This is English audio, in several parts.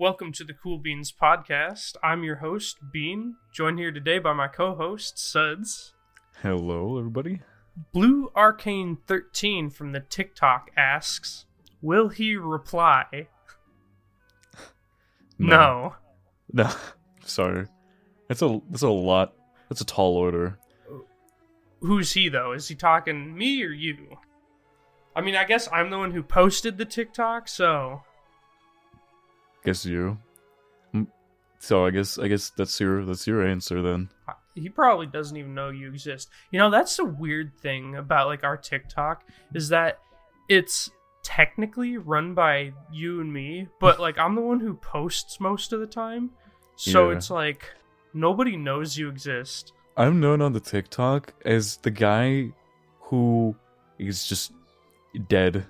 Welcome to the Cool Beans podcast. I'm your host, Bean, joined here today by my co host, Suds. Hello, everybody. Blue Arcane 13 from the TikTok asks, Will he reply? No. No. Sorry. That's a that's a lot. That's a tall order. Who's he, though? Is he talking me or you? I mean, I guess I'm the one who posted the TikTok, so. Guess you. Mm, So I guess I guess that's your that's your answer then. he probably doesn't even know you exist. You know, that's the weird thing about like our TikTok is that it's technically run by you and me, but like I'm the one who posts most of the time. So Yeah. it's like nobody knows you exist. I'm known on the TikTok as the guy who is just dead.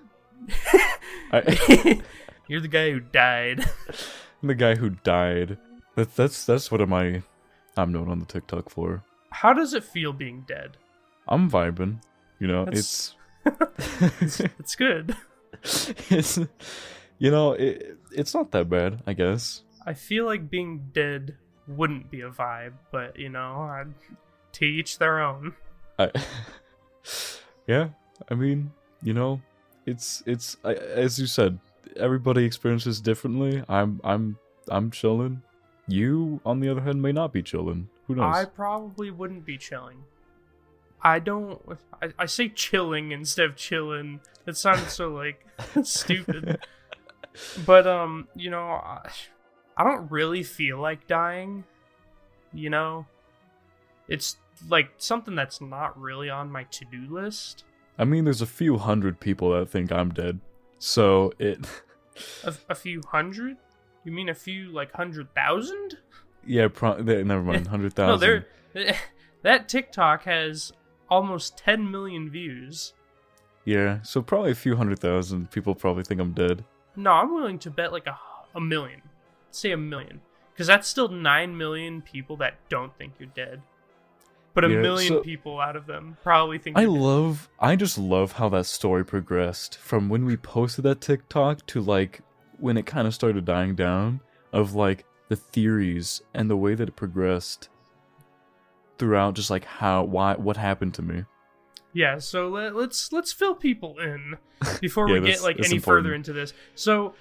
I, You're the guy who died. I'm the guy who died. That's that's that's what am I I'm known on the TikTok for. How does it feel being dead? I'm vibing. You know, That's- it's It's good. it's you know, it, it's not that bad, I guess. I feel like being dead wouldn't be a vibe, but you know, I'd to each their own. I, yeah, I mean, you know, it's it's I, as you said, everybody experiences differently. I'm I'm I'm chilling. You, on the other hand, may not be chilling. Who knows? I probably wouldn't be chilling. I don't. I, I say chilling instead of chilling. That sounds so like stupid. But um, you know, I, I don't really feel like dying. You know, it's like something that's not really on my to-do list. I mean, there's a few hundred people that think I'm dead, so it. A, a few hundred? You mean a few like hundred thousand? Yeah, pro- there- never mind. Hundred thousand. No, there. That TikTok has almost 10 million views. yeah, so probably a few hundred thousand people probably think I'm dead. No, I'm willing to bet like a, a million. Say a million. Because that's still 9 million people that don't think you're dead. But a Yeah, million so- people out of them probably think I love I just love how that story progressed from when we posted that TikTok to like when it kind of started dying down of like the theories and the way that it progressed throughout just like how why what happened to me. Yeah, so let, let's let's fill people in before Yeah, we get like any further into this. So,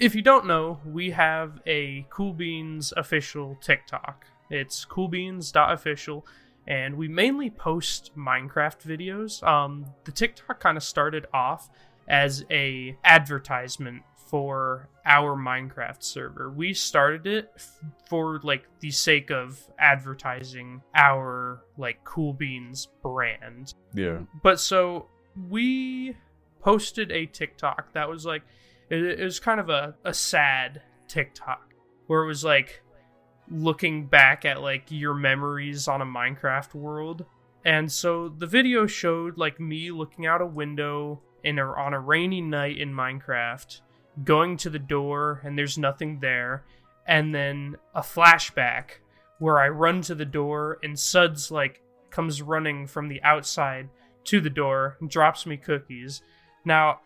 if you don't know, we have a Cool Beans official TikTok. It's coolbeans.official and we mainly post Minecraft videos. Um the TikTok kind of started off as a advertisement for our Minecraft server. We started it f- for like the sake of advertising our like Cool Beans brand Yeah. but so we posted a TikTok that was like it, it was kind of a, a sad TikTok where it was like looking back at like your memories on a Minecraft world. And so the video showed like me looking out a window in a, on a rainy night in Minecraft, going to the door and there's nothing there, and then a flashback where I run to the door and Suds like comes running from the outside to the door and drops me cookies. Now,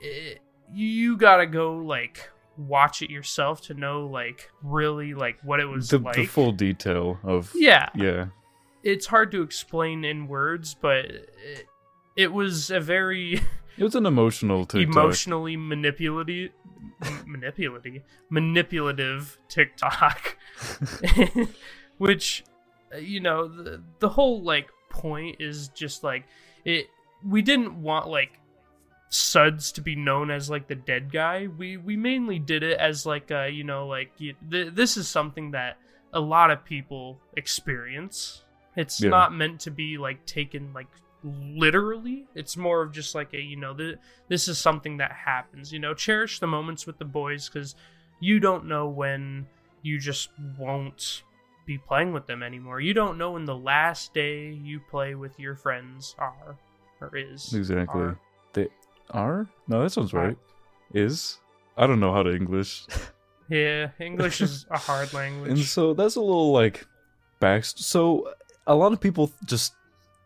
it, you gotta go like watch it yourself to know like really like what it was The, like. the full detail of yeah, yeah. it's hard to explain in words, but it, it was a very It was an emotional TikTok. emotionally manipulative, manipulative, manipulative TikTok, which you know the the whole like point is just like it. We didn't want like Suds to be known as like the dead guy. We we mainly did it as like uh you know like you, th- this is something that a lot of people experience. It's Yeah. not meant to be like taken like literally. It's more of just like a you know th- this is something that happens. You know, cherish the moments with the boys because you don't know when you just won't be playing with them anymore. You don't know when the last day you play with your friends are or is. Exactly. are. Are? No, that sounds right. Is? I don't know how to English. Yeah, English is a hard language. And so that's a little like back. So a lot of people just,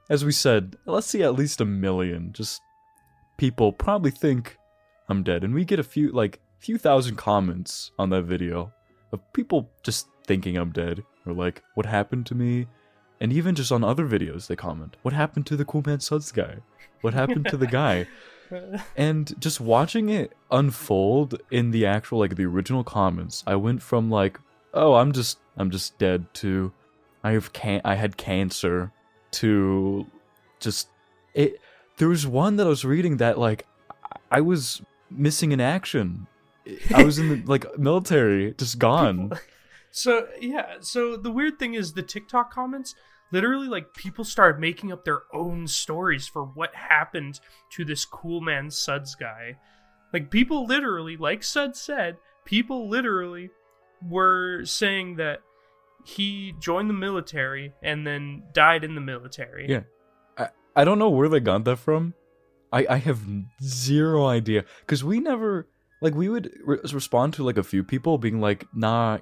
as we said, let's see at least a million. Just people probably think I'm dead, and we get a few like few thousand comments on that video of people just thinking I'm dead or like, what happened to me? And even just on other videos, they comment, what happened to the Cool Man Suds guy? What happened to the guy? And just watching it unfold in the actual, like the original comments, I went from like, oh, I'm just, I'm just dead to, I have can, I had cancer, to, just, it. There was one that I was reading that like, I was missing in action. I was in the like military, just gone. So yeah, so the weird thing is the TikTok comments literally like people started making up their own stories for what happened to this cool man Suds guy. Like people literally, like Suds said, people literally were saying that he joined the military and then died in the military. Yeah. I, I don't know where they got that from. I, I have zero idea. Because we never, like, we would re- respond to, like, a few people being like, nah.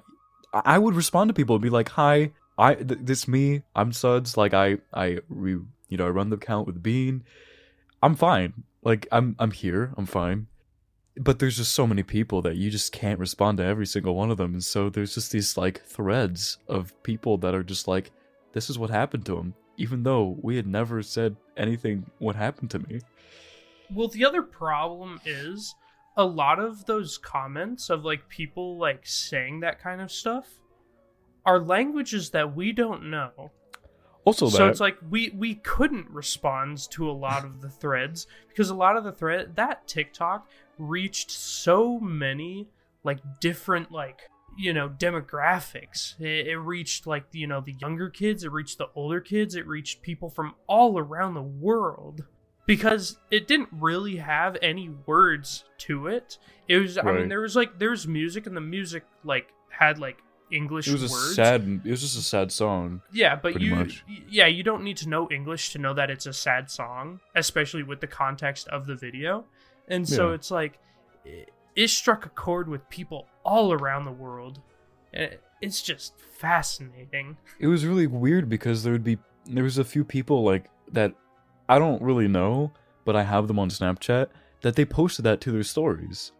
I would respond to people and be like, hi, I, th- this me, I'm Suds. Like, I, I, re, you know, I run the account with Bean. I'm fine. Like, I'm, I'm here. I'm fine. But there's just so many people that you just can't respond to every single one of them. And so there's just these, like, threads of people that are just like, this is what happened to him. Even though we had never said anything what happened to me. Well, the other problem is a lot of those comments of like people like saying that kind of stuff are languages that we don't know. Also, so that it's like we we couldn't respond to a lot of the threads because a lot of the thread that TikTok reached so many like different like you know demographics. It, it reached like you know the younger kids, it reached the older kids, it reached people from all around the world because it didn't really have any words to it. It was I mean there was like there was music and the music like had like English it was a sad. It was just a sad song. Yeah, but you much. yeah, you don't need to know English to know that it's a sad song, especially with the context of the video. And so Yeah. it's like it, it struck a chord with people all around the world. And it's just fascinating. It was really weird because there would be there was a few people like that I don't really know, but I have them on Snapchat that they posted that to their stories.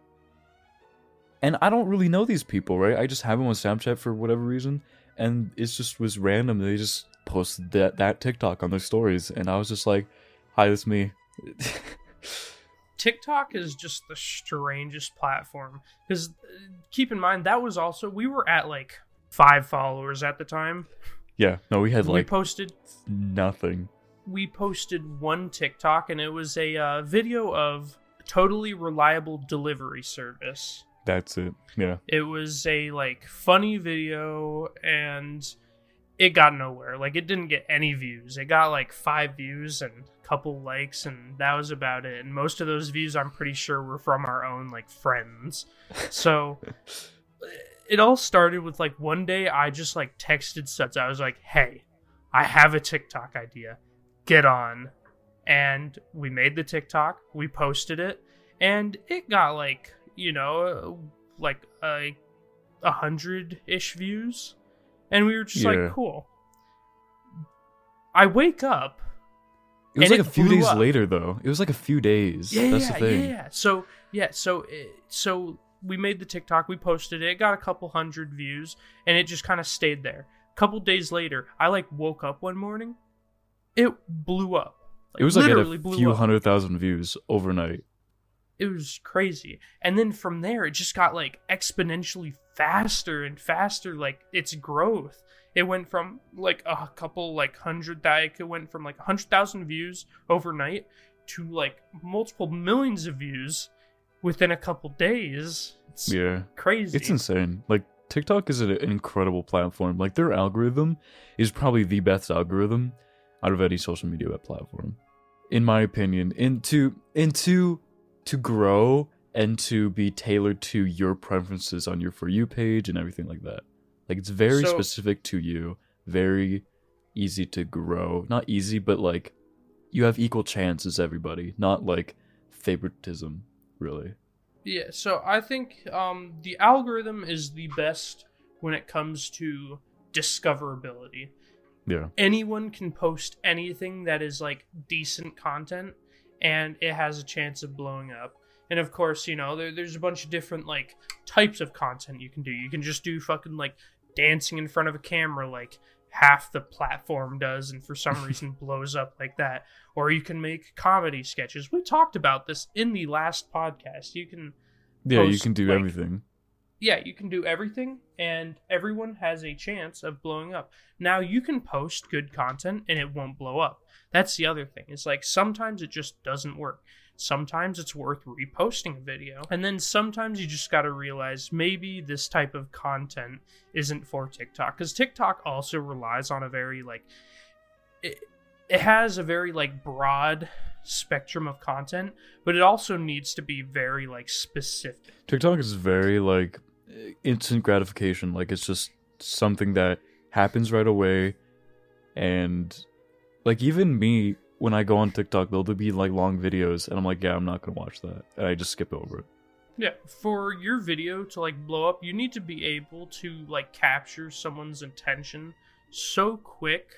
And I don't really know these people, right? I just have them on Snapchat for whatever reason, and it just was random. They just posted that that TikTok on their stories, and I was just like, "Hi, it's me." TikTok is just the strangest platform because keep in mind that was also we were at like five followers at the time. yeah, no, we had like we posted nothing. we posted one TikTok and it was a uh, video of totally reliable delivery service. That's it. Yeah, It was a like funny video and it got nowhere. Like it didn't get any views. It got like 5 views and a couple likes and that was about it. And most of those views I'm pretty sure were from our own like friends. So it all started with like one day I just like texted Suds. I was like, "Hey, I have a TikTok idea. Get on." And we made the TikTok, we posted it, and it got like, you know, uh, like uh, a a hundred ish views. And we were just Yeah. like, cool. I wake up. it was like it a few days up. later, though. It was like a few days. Yeah, That's yeah, the thing. yeah, yeah. So yeah, so uh, so we made the TikTok, we posted it, it got a couple hundred views, and it just kind of stayed there. A couple days later, I like woke up one morning, it blew up. It was like a few up. hundred thousand views overnight. It was crazy. And then from there, it just got like exponentially faster and faster, like its growth. It went from like a couple, like hundred, like it went from like hundred thousand views overnight to like multiple millions of views within a couple days. It's Yeah. crazy. It's insane. Like TikTok is an incredible platform. Like their algorithm is probably the best algorithm out of any social media platform, in my opinion. Into into to grow and to be tailored to your preferences on your for you page and everything like that. Like it's very So- specific to you. Very easy to grow. Not easy, but like you have equal chance as everybody. Not like favoritism, really. Yeah, so I think um, the algorithm is the best when it comes to discoverability. Yeah. anyone can post anything that is like decent content and it has a chance of blowing up And of course, you know, there, there's a bunch of different like types of content you can do. You can just do fucking like dancing in front of a camera like half the platform does and for some reason blows up like that. Or you can make comedy sketches. We talked about this in the last podcast. You can Yeah, you can do like- everything. Yeah, you can do everything, and everyone has a chance of blowing up. Now, you can post good content and it won't blow up. That's the other thing. It's like sometimes it just doesn't work. Sometimes it's worth reposting a video. And then sometimes you just got to realize maybe this type of content isn't for TikTok. Because TikTok also relies on a very, like, it, it has a very, like, broad spectrum of content, but it also needs to be very, like, specific. TikTok is very like instant gratification. Like it's just something that happens right away, and like even me when I go on TikTok, there'll be like long videos, and I'm like, yeah, I'm not gonna watch that, and I just skip over it. Yeah, for your video to like blow up, you need to be able to like capture someone's attention so quick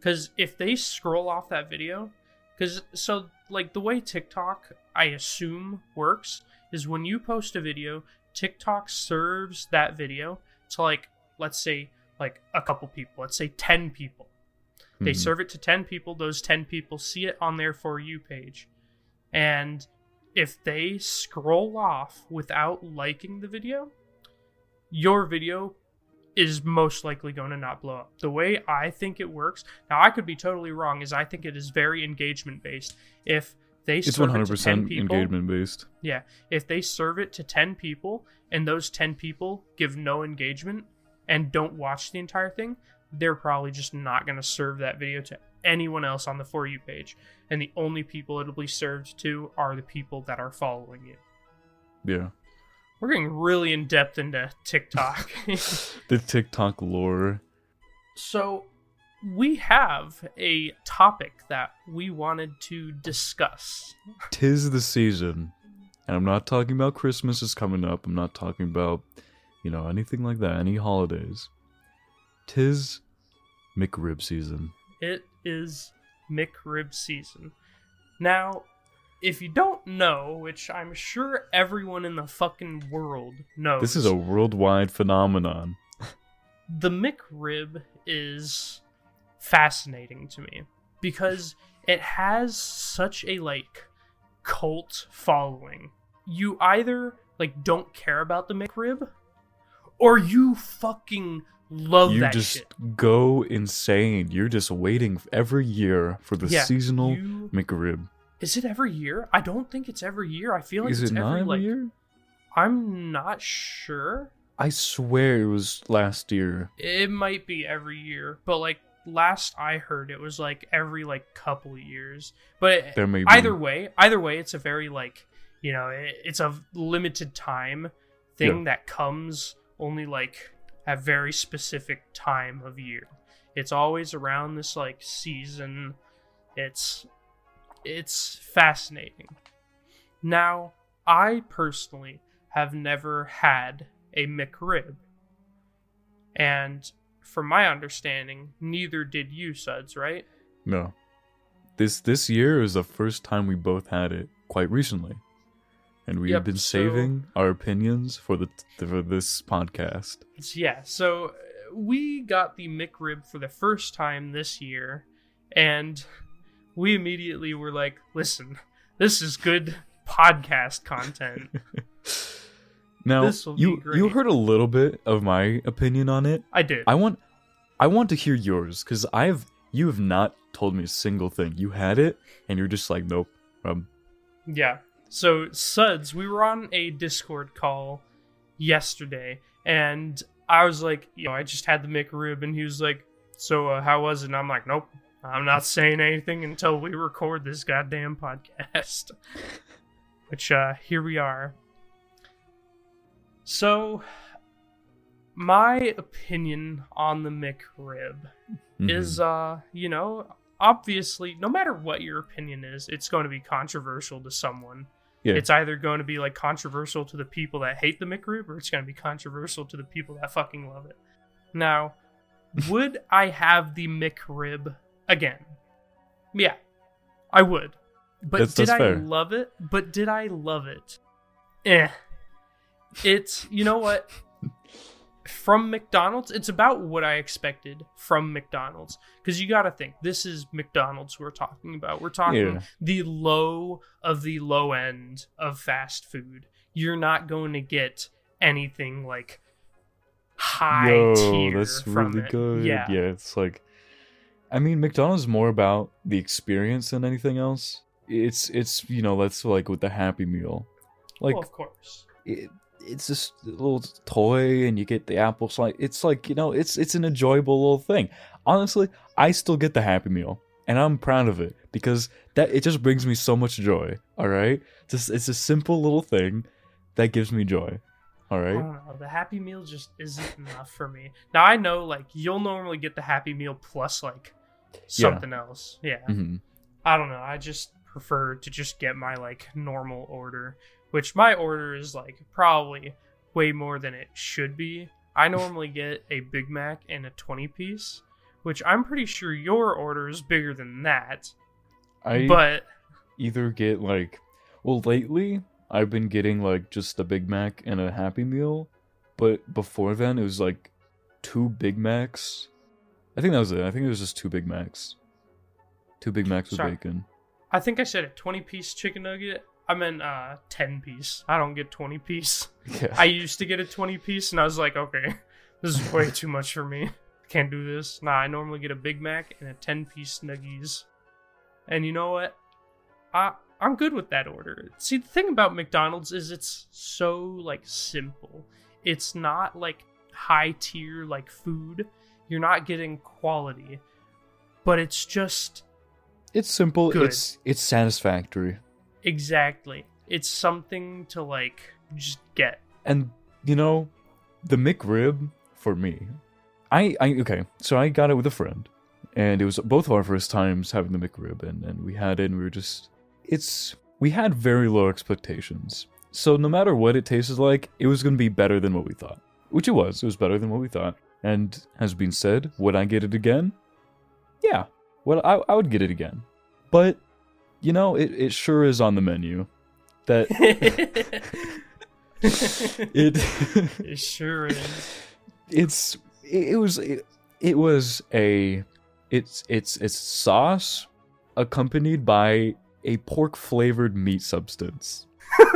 cuz if they scroll off that video cuz so like the way TikTok I assume works is when you post a video, TikTok serves that video to like let's say like a couple people, let's say 10 people. They Mhm. serve it to 10 people. Those 10 people see it on their For You page. And if they scroll off without liking the video, your video is most likely going to not blow up. The way I think it works, now I could be totally wrong, is I think it is very engagement based. If they It's serve it to 10 100% people, engagement based. yeah, if they serve it to 10 people and those 10 people give no engagement and don't watch the entire thing, they're probably just not going to serve that video to anyone else on the For You page. And the only people it'll be served to are the people that are following you. Yeah, We're getting really in depth into TikTok. the TikTok lore. so, we have a topic that we wanted to discuss. Tis the season, and I'm not talking about Christmas is coming up. I'm not talking about, you know, anything like that. Any holidays. Tis McRib season. It is McRib season. Now, if you don't know, which I'm sure everyone in the fucking world knows, This is a worldwide phenomenon. the McRib is fascinating to me because it has such a like cult following. You either like don't care about the McRib or you fucking love you that just shit. go insane. You're just waiting every year for the Yeah, seasonal you- McRib. Is it every year? I don't think it's every year. I feel like Is it's it every like year? I'm not sure. I swear it was last year. It might be every year, but like last I heard it was like every like couple years. But There may be. either way, either way it's a very like, you know, it, it's a limited time thing Yeah. that comes only like at very specific time of year. It's always around this like season. It's it's fascinating. Now, I personally have never had a McRib. And from my understanding, neither did you, Suds, right? No. This this year is the first time we both had it quite recently. And we have Yep, been so- saving our opinions for the for this podcast. Yeah, so uh, we got the McRib for the first time this year, and we immediately were like, listen, this is good podcast content. Now, This will be you you heard a little bit of my opinion on it. I did. I want I want to hear yours cuz I've you have not told me a single thing. You had it and you're just like nope. Um Yeah. So Suds, we were on a Discord call yesterday, and I was like, you know, I just had the McRib, and he was like, "So uh, how was it?" And I'm like, "Nope, I'm not saying anything until we record this goddamn podcast." Which uh, here we are. So, my opinion on the McRib mhm. is uh you know obviously no matter what your opinion is it's going to be controversial to someone Yeah. it's either going to be like controversial to the people that hate the mcrib or it's going to be controversial to the people that fucking love it now would i have the mcrib again yeah i would But That's- did that's I fair. love it? But did I love it? Eh. It's you know what? From McDonald's, it's about what I expected from McDonald's. Because you got to think, this is McDonald's we're talking about. We're talking Yeah. the low of the low end of fast food. You're not going to get anything like high Yo, tier that's from really it. good. Yeah. yeah, it's like, I mean, McDonald's is more about the experience than anything else. It's it's you know that's like with the Happy Meal, like well, of course. it, it's just a little toy and you get the apple slice. It's like you know it's it's an enjoyable little thing. Honestly, I still get the Happy Meal and I'm proud of it because that it just brings me so much joy. All right, just it's a simple little thing that gives me joy. All right. I don't know. The Happy Meal just isn't enough for me. Now I know, like you'll normally get the Happy Meal plus like something else. Yeah. hmm I don't know. I just prefer to just get my like normal order, which my order is like probably way more than it should be. I normally get a Big Mac and a 20 piece, which I'm pretty sure your order is bigger than that. I but either get like well lately I've been getting like just a Big Mac and a Happy Meal, but before then it was like two Big Macs. I think that was it. I think it was just two Big Macs. Two Big Macs with Sorry. bacon. I think I said a 20 piece chicken nugget. I meant uh 10 piece. I don't get 20 piece. Yeah. I used to get a 20 piece and I was like, okay, this is way too much for me. Can't do this. Nah, I normally get a Big Mac and a 10 piece nuggies. And you know what? I I'm good with that order. See, the thing about McDonald's is it's so like simple. It's not like high tier like food. You're not getting quality. But it's just it's simple. Good. It's it's satisfactory. Exactly. It's something to like just get. And you know, the McRib for me, I I okay. So I got it with a friend, and it was both of our first times having the McRib, and and we had it, and we were just it's we had very low expectations. So no matter what it tasted like, it was gonna be better than what we thought, which it was. It was better than what we thought. And has been said, would I get it again? Yeah, well I I would get it again, but you know it it sure is on the menu. That it. it sure is. it's it, it was it, it was a it's it's it's sauce accompanied by a pork flavored meat substance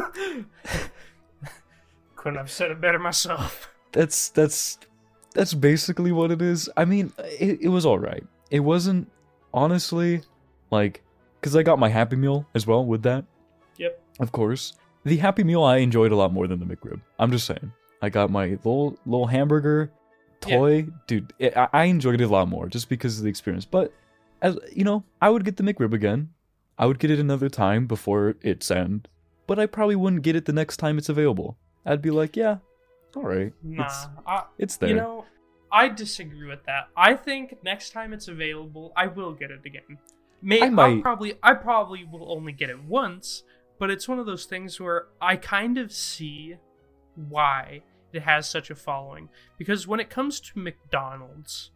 Couldn't have said it better myself. that's that's that's basically what it is i mean it, it was all right it wasn't honestly like because i got my happy meal as well with that. Yep. of course. The happy meal i enjoyed a lot more than the mcrib. I'm just saying. I got my little little hamburger Yeah. toy. Dude it, I, I enjoyed it a lot more just because of the experience. But as you know i would get the mcrib again. I would get it another time before its end but i probably wouldn't get it the next time it's available. I'd be like yeah all right. Nah, it's, I, it's there. you know, I disagree with that. I think next time it's available, I will get it again. May I might- probably, I probably will only get it once, but it's one of those things where I kind of see why it has such a following. Because when it comes to McDonald's,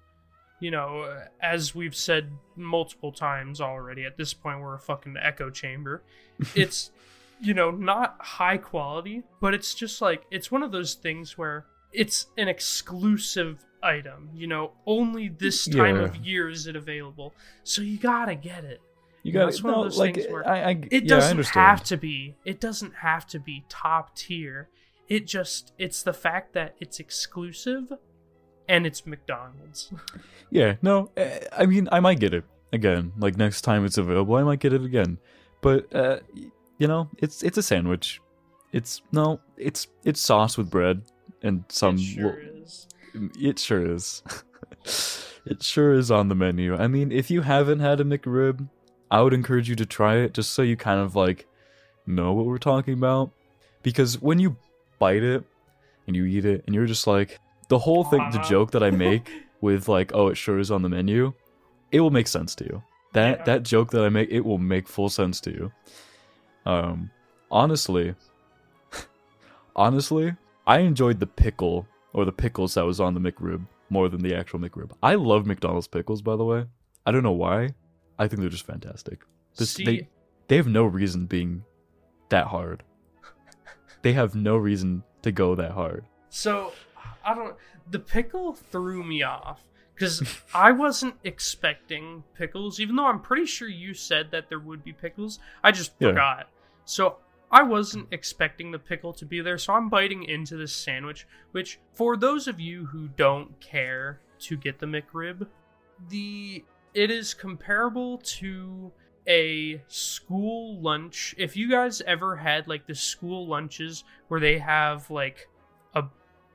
you know, as we've said multiple times already, at this point we're a fucking echo chamber. It's you know, not high quality, but it's just like it's one of those things where it's an exclusive item. You know, only this time Yeah. of year is it available, so you gotta get it. you got it's one of those like things where I, I It yeah, doesn't have to be. It doesn't have to be top tier. It just it's the fact that it's exclusive, and it's McDonald's. Yeah, no, eh, I mean, I might get it again. Like next time it's available, I might get it again. But uh, you know, it's it's a sandwich. It's no, it's it's sauce with bread and some. it sure lo- is. It sure is. it sure is on the menu. I mean, if you haven't had a McRib, I would encourage you to try it just so you kind of like know what we're talking about. Because when you bite it and you eat it and you're just like the whole thing, the Uh-huh. joke that I make with like, oh, it sure is on the menu, it will make sense to you. That Yeah. that joke that I make, it will make full sense to you. Um, honestly, honestly, I enjoyed the pickle or the pickles that was on the McRib more than the actual McRib. I love McDonald's pickles, by the way. I don't know why. I think they're just fantastic. This- See, they- they have no reason being that hard. they have no reason to go that hard. So I don't. The pickle threw me off because I wasn't expecting pickles, even though I'm pretty sure you said that there would be pickles. I just Yeah. forgot. So I wasn't expecting the pickle to be there, so I'm biting into this sandwich. Which, for those of you who don't care to get the McRib, the it is comparable to a school lunch. If you guys ever had like the school lunches where they have like a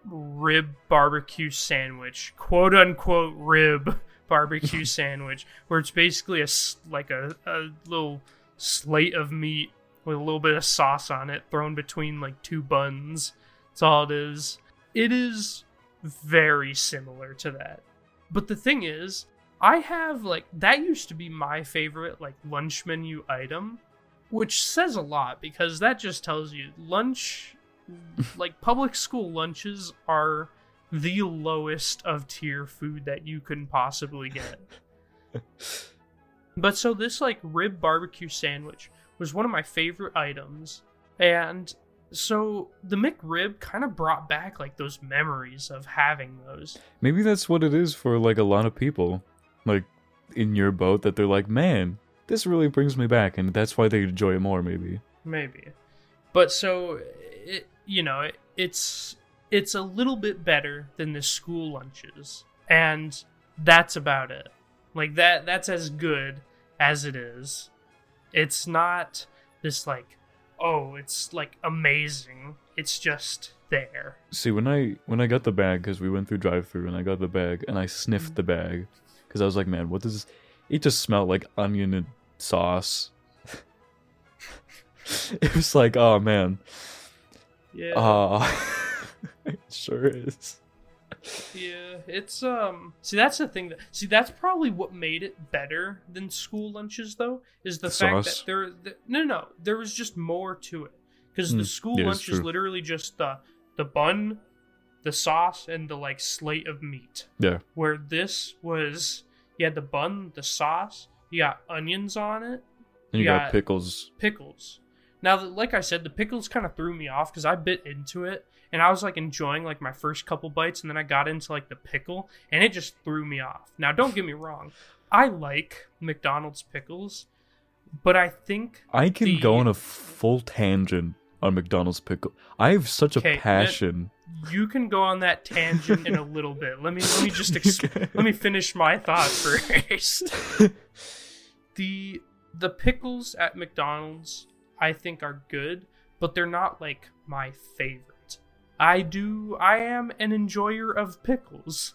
rib barbecue sandwich, quote unquote rib barbecue sandwich, where it's basically a like a, a little slate of meat with a little bit of sauce on it thrown between like two buns. That's all it is. It is very similar to that. But the thing is, I have like that used to be my favorite like lunch menu item, which says a lot because that just tells you lunch like public school lunches are the lowest of tier food that you can possibly get. but so this like rib barbecue sandwich was one of my favorite items and so the McRib kind of brought back like those memories of having those. Maybe that's what it is for like a lot of people, like in your boat that they're like, man, this really brings me back, and that's why they enjoy it more. Maybe. maybe but so it, you know it, it's it's a little bit better than the school lunches and that's about it like that that's as good as it is it's not this like oh it's like amazing it's just there See, when I when I got the bag, because we went through drive-through, and I got the bag, and I sniffed the bag, because I was like, man, what does? It just smelled like onion and sauce. it was like, oh man, yeah ah, it sure is. Yeah, it's um. See, that's the thing. That see, that's probably what made it better than school lunches, though, is the, The fact sauce? that there. The, no, no, there was just more to it because the Mm, school yeah, lunch is literally just the the bun, the sauce, and the like slate of meat. Yeah, Where this was, you had the bun, the sauce, you got onions on it, and you Yeah. got pickles. pickles. Now, like I said, the pickles kind of threw me off because I bit into it and I was like enjoying like my first couple bites, and then I got into like the pickle, and it just threw me off. Now, don't get me wrong, I like McDonald's pickles, but I think I can the- go on a full tangent on McDonald's pickle. I have such a Okay, passion. you can go on that tangent in a little bit. Let me let me just ex- let me finish my thought first. the the pickles at McDonald's I think are good, but they're not like my favorite. I do I am an enjoyer of pickles.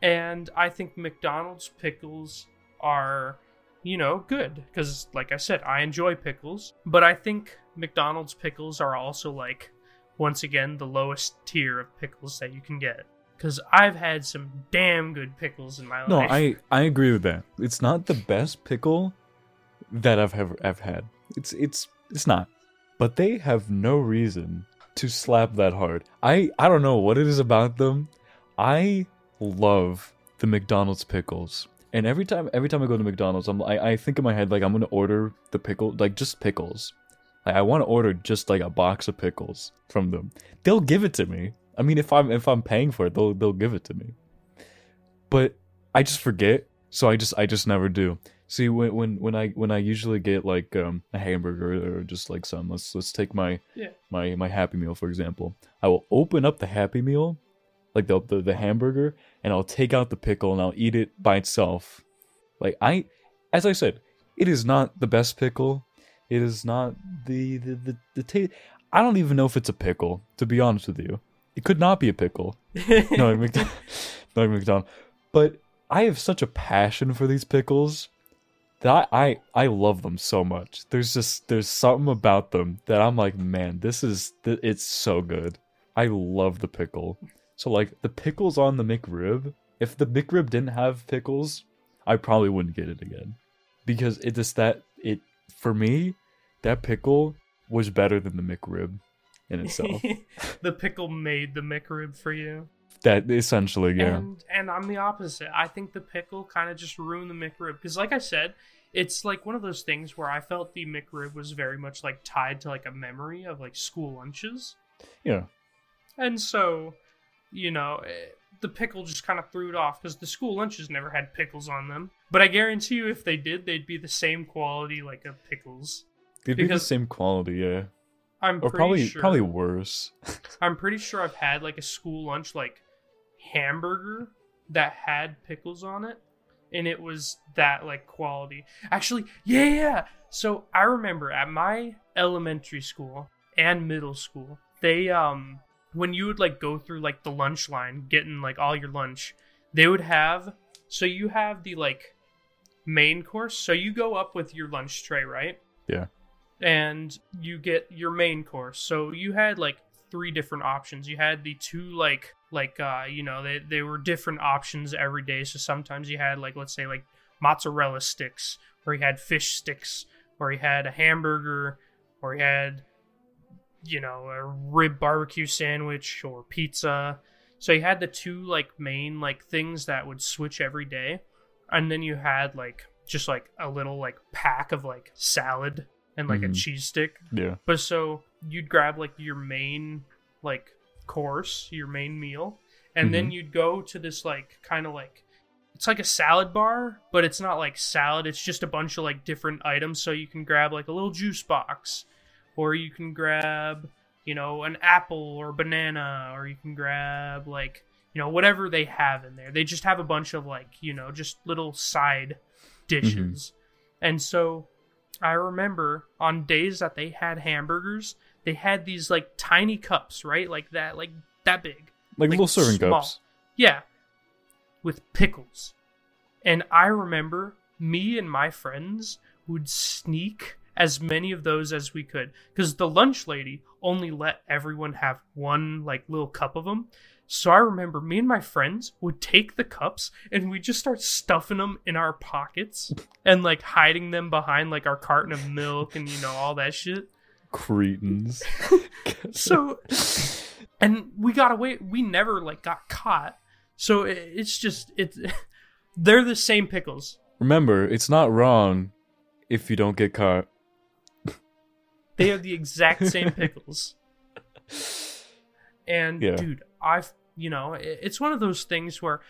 And I think McDonald's pickles are you know, good cuz like I said, I enjoy pickles, but I think McDonald's pickles are also like once again the lowest tier of pickles that you can get cuz I've had some damn good pickles in my No, life. I I agree with that. It's not the best pickle that I've ever I've had. It's it's it's not. But they have no reason to slap that hard. I I don't know what it is about them. I love the McDonald's pickles. And every time every time I go to McDonald's, I'm I, I think in my head like I'm gonna order the pickle like just pickles. Like I want to order just like a box of pickles from them. They'll give it to me. I mean, if I'm if I'm paying for it, they'll they'll give it to me. But I just forget, so I just I just never do. See, when when when I when I usually get like um, a hamburger or just like some, let's let's take my Yeah. my my Happy Meal for example. I will open up the Happy Meal, like the the, the hamburger, and I'll take out the pickle and I'll eat it by itself. Like I, as I said, it is not the best pickle. It is not the the the, the taste. I don't even know if it's a pickle. To be honest with you, it could not be a pickle no, McDonald, no, McDonald. But I have such a passion for these pickles that I, I love them so much. There's just there's something about them that I'm like, man, this is th- it's so good. I love the pickle. So like the pickles on the McRib. If the McRib didn't have pickles, I probably wouldn't get it again because it just that it for me that pickle was better than the McRib in itself. the pickle made the McRib for you. That essentially, yeah. And and I'm the opposite. I think the pickle kind of just ruined the McRib because, like I said, it's like one of those things where I felt the McRib was very much like tied to like a memory of like school lunches. Yeah. And so, you know, eh, the pickle just kind of threw it off because the school lunches never had pickles on them. But I guarantee you, if they did, they'd be the same quality like of pickles. They'd be the same quality, yeah. I'm Or probably sure. probably worse. I'm pretty sure I've had like a school lunch like hamburger that had pickles on it and it was that like quality. Actually, yeah, yeah. So I remember at my elementary school and middle school, they um when you would like go through like the lunch line getting like all your lunch, they would have so you have the like main course. So you go up with your lunch tray, right? Yeah. and you get your main course. So you had like three different options. You had the two like like uh you know they they were different options every day. So sometimes you had like let's say like mozzarella sticks, or you had fish sticks, or you had a hamburger, or you had you know a rib barbecue sandwich or pizza. So you had the two like main like things that would switch every day, and then you had like just like a little like pack of like salad and like a Mhm. cheese stick. Yeah. But so you'd grab like your main like course, your main meal, and then mm-hmm. you'd go to this like kind of like it's like a salad bar, but it's not like salad. It's just a bunch of like different items. So you can grab like a little juice box, or you can grab you know an apple or banana, or you can grab like you know whatever they have in there. They just have a bunch of like you know just little side dishes, mm-hmm. and so I remember on days that they had hamburgers, they had these like tiny cups, right? Like that, like that big. Like, Like, little serving small. cups. Yeah. With pickles. And I remember me and my friends would sneak as many of those as we could because the lunch lady only let everyone have one like little cup of them. So I remember me and my friends would take the cups and we just start stuffing them in our pockets and like hiding them behind like our carton of milk and you know all that shit. Cretins. So and we got away we never like got caught. So it, it's just it's they're the same pickles. Remember, it's not wrong if you don't get caught. They are the exact same pickles. And Yeah. dude, I've you know, it- it's one of those things where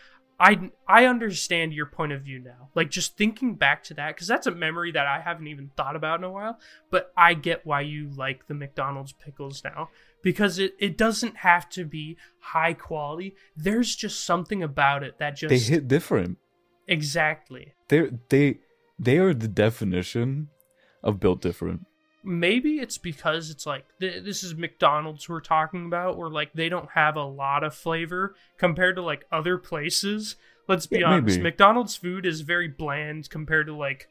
I I understand your point of view now. Like just thinking back to that cuz that's a memory that I haven't even thought about in a while, but I get why you like the McDonald's pickles now because it it doesn't have to be high quality. There's just something about it that just They hit different. exactly. They they they are the definition of built different. Maybe it's because it's like th- this is McDonald's we're talking about, where like they don't have a lot of flavor compared to like other places. Let's be Yeah, honest, maybe. McDonald's food is very bland compared to like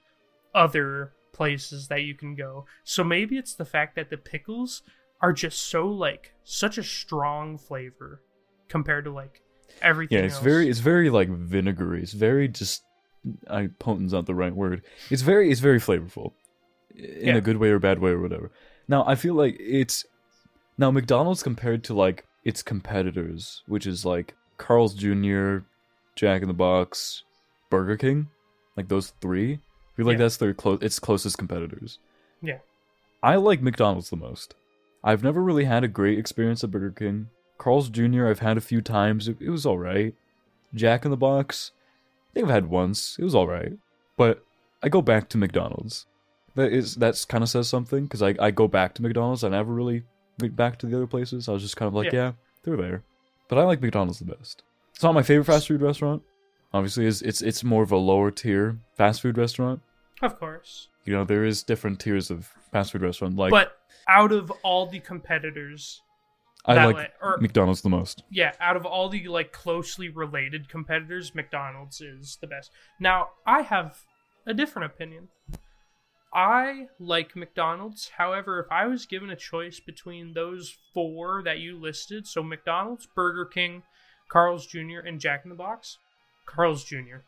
other places that you can go. So maybe it's the fact that the pickles are just so like such a strong flavor compared to like everything. Yeah, it's else. very it's very like vinegary. It's very just I potent's not the right word. It's very it's very flavorful. In Yeah. a good way or bad way or whatever. Now, I feel like it's now McDonald's compared to like its competitors, which is like Carl's Jr., Jack in the Box, Burger King, like those three. I feel like Yeah. that's their close its closest competitors. Yeah. I like McDonald's the most. I've never really had a great experience at Burger King. Carl's Jr. I've had a few times. It, it was all right. Jack in the Box, I think I've had once. It was all right. But I go back to McDonald's. That is that's kind of says something because I I go back to McDonald's. I never really went back to the other places. I was just kind of like, Yeah. yeah, they're there. But I like McDonald's the best. It's not my favorite fast food restaurant. Obviously, it's it's it's more of a lower tier fast food restaurant. of course. You know, there is different tiers of fast food restaurant. Like but out of all the competitors, I that like way- or- McDonald's the most. yeah, out of all the like closely related competitors, McDonald's is the best. Now, I have a different opinion. I like McDonald's. However, if I was given a choice between those four that you listed, so McDonald's, Burger King, Carl's Jr., and Jack in the Box, Carl's Jr.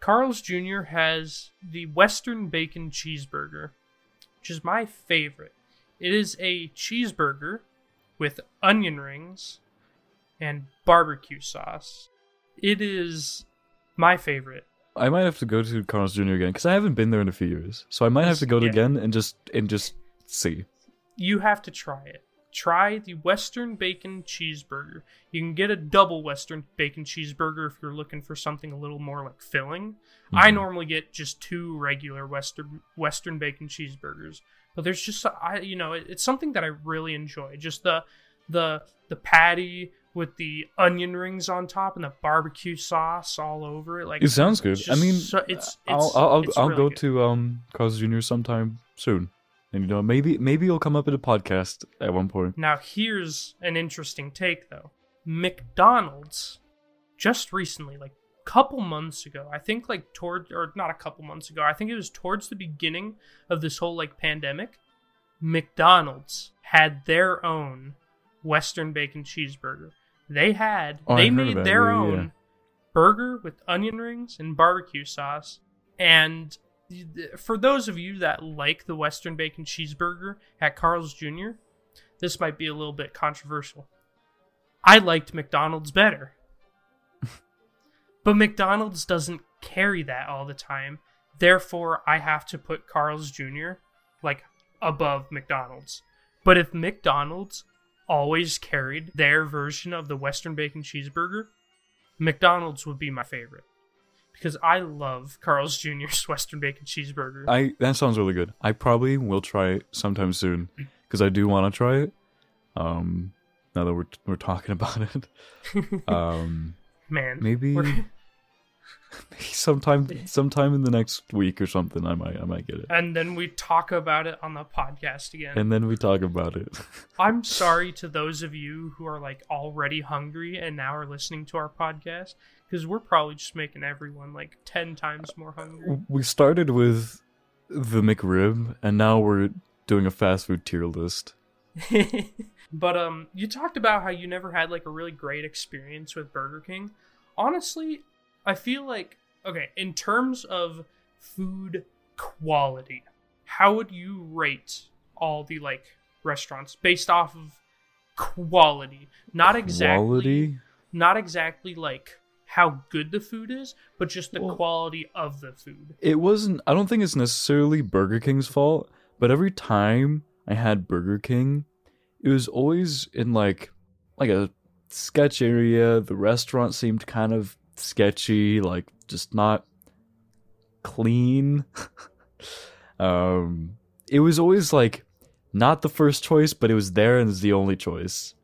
Carl's Jr. has the Western Bacon Cheeseburger, which is my favorite. It is a cheeseburger with onion rings and barbecue sauce. It is my favorite. I might have to go to Carl's Jr. again because I haven't been there in a few years. So I might have to go to Yeah. again and just and just see. You have to try it. Try the Western Bacon Cheeseburger. You can get a double Western Bacon Cheeseburger if you're looking for something a little more like filling. I Mhm. normally get just two regular Western Western Bacon Cheeseburgers, but there's just I you know it, it's something that I really enjoy. Just the the the patty with the onion rings on top and the barbecue sauce all over it. Like It sounds good. I mean, so- it's, I'll it's I'll, I'll, it's I'll really go good. to um Carl's Jr. sometime soon, and you know maybe maybe it'll come up in a podcast at one point. Now, here's an interesting take, though. McDonald's just recently, like a couple months ago, I think, like toward or not a couple months ago, I think it was towards the beginning of this whole like pandemic. McDonald's had their own Western bacon cheeseburger. They had Oh, they made their it, own yeah. burger with onion rings and barbecue sauce. And for those of you that like the Western bacon cheeseburger at Carl's Jr., this might be a little bit controversial. I liked McDonald's better. but McDonald's doesn't carry that all the time. Therefore, I have to put Carl's Jr. like above McDonald's. But if McDonald's always carried their version of the Western bacon cheeseburger, McDonald's would be my favorite. Because I love Carl's Jr.'s Western bacon cheeseburger. I that sounds really good. I probably will try it sometime soon because I do want to try it. Um, now that we're we're talking about it, um, Man, maybe maybe sometime sometime in the next week or something, I might I might get it, and then we talk about it on the podcast again. and then we talk about it. I'm sorry to those of you who are like already hungry and now are listening to our podcast because we're probably just making everyone like 10 times more hungry. we started with the McRib, and now we're doing a fast food tier list. but um you talked about how you never had like a really great experience with Burger King. Honestly, I feel like okay, in terms of food quality, how would you rate all the like restaurants based off of quality? Not exactly Quality. not exactly like how good the food is, but just the Well- quality of the food. it wasn't i don't think it's necessarily burger king's fault but every time i had burger king it was always in like like a sketch area the restaurant seemed kind of sketchy like just not clean um it was always like not the first choice but it was there and it's the only choice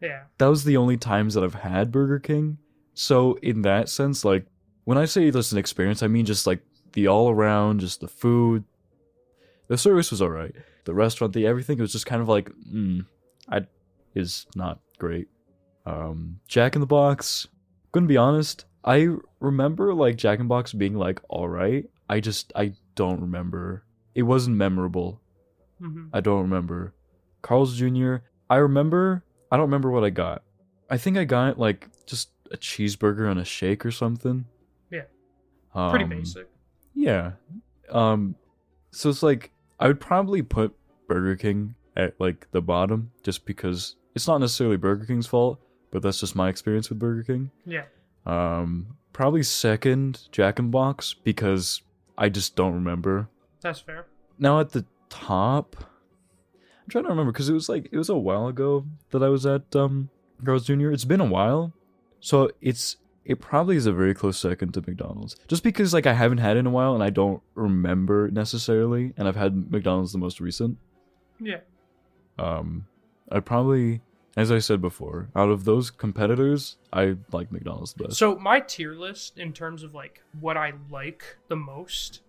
Yeah. that was the only times that I've had Burger King. So in that sense, like when I say there's an experience, I mean just like the all around, just the food. The service was alright. The restaurant, the everything was just kind of like, mm, I is not great. Um, Jack in the Box. Gonna be honest, I remember like Jack in Box being like alright. I just I don't remember. It wasn't memorable. hmm I don't remember. Carl's Jr. I remember. I don't remember what I got. I think I got like just a cheeseburger and a shake or something. Yeah. Um, Pretty basic. Yeah. Um. So it's like I would probably put Burger King at like the bottom just because it's not necessarily Burger King's fault, but that's just my experience with Burger King. Yeah. Um. Probably second Jack the Box because I just don't remember. That's fair. Now at the top, I'm trying to remember because it was like it was a while ago that I was at um Carl's Jr. It's been a while, so it's it probably is a very close second to McDonald's. Just because like I haven't had it in a while and I don't remember necessarily, and I've had McDonald's the most recent. Yeah. Um, I'd probably, as I said before, out of those competitors, I like McDonald's the best. So my tier list in terms of like what I like the most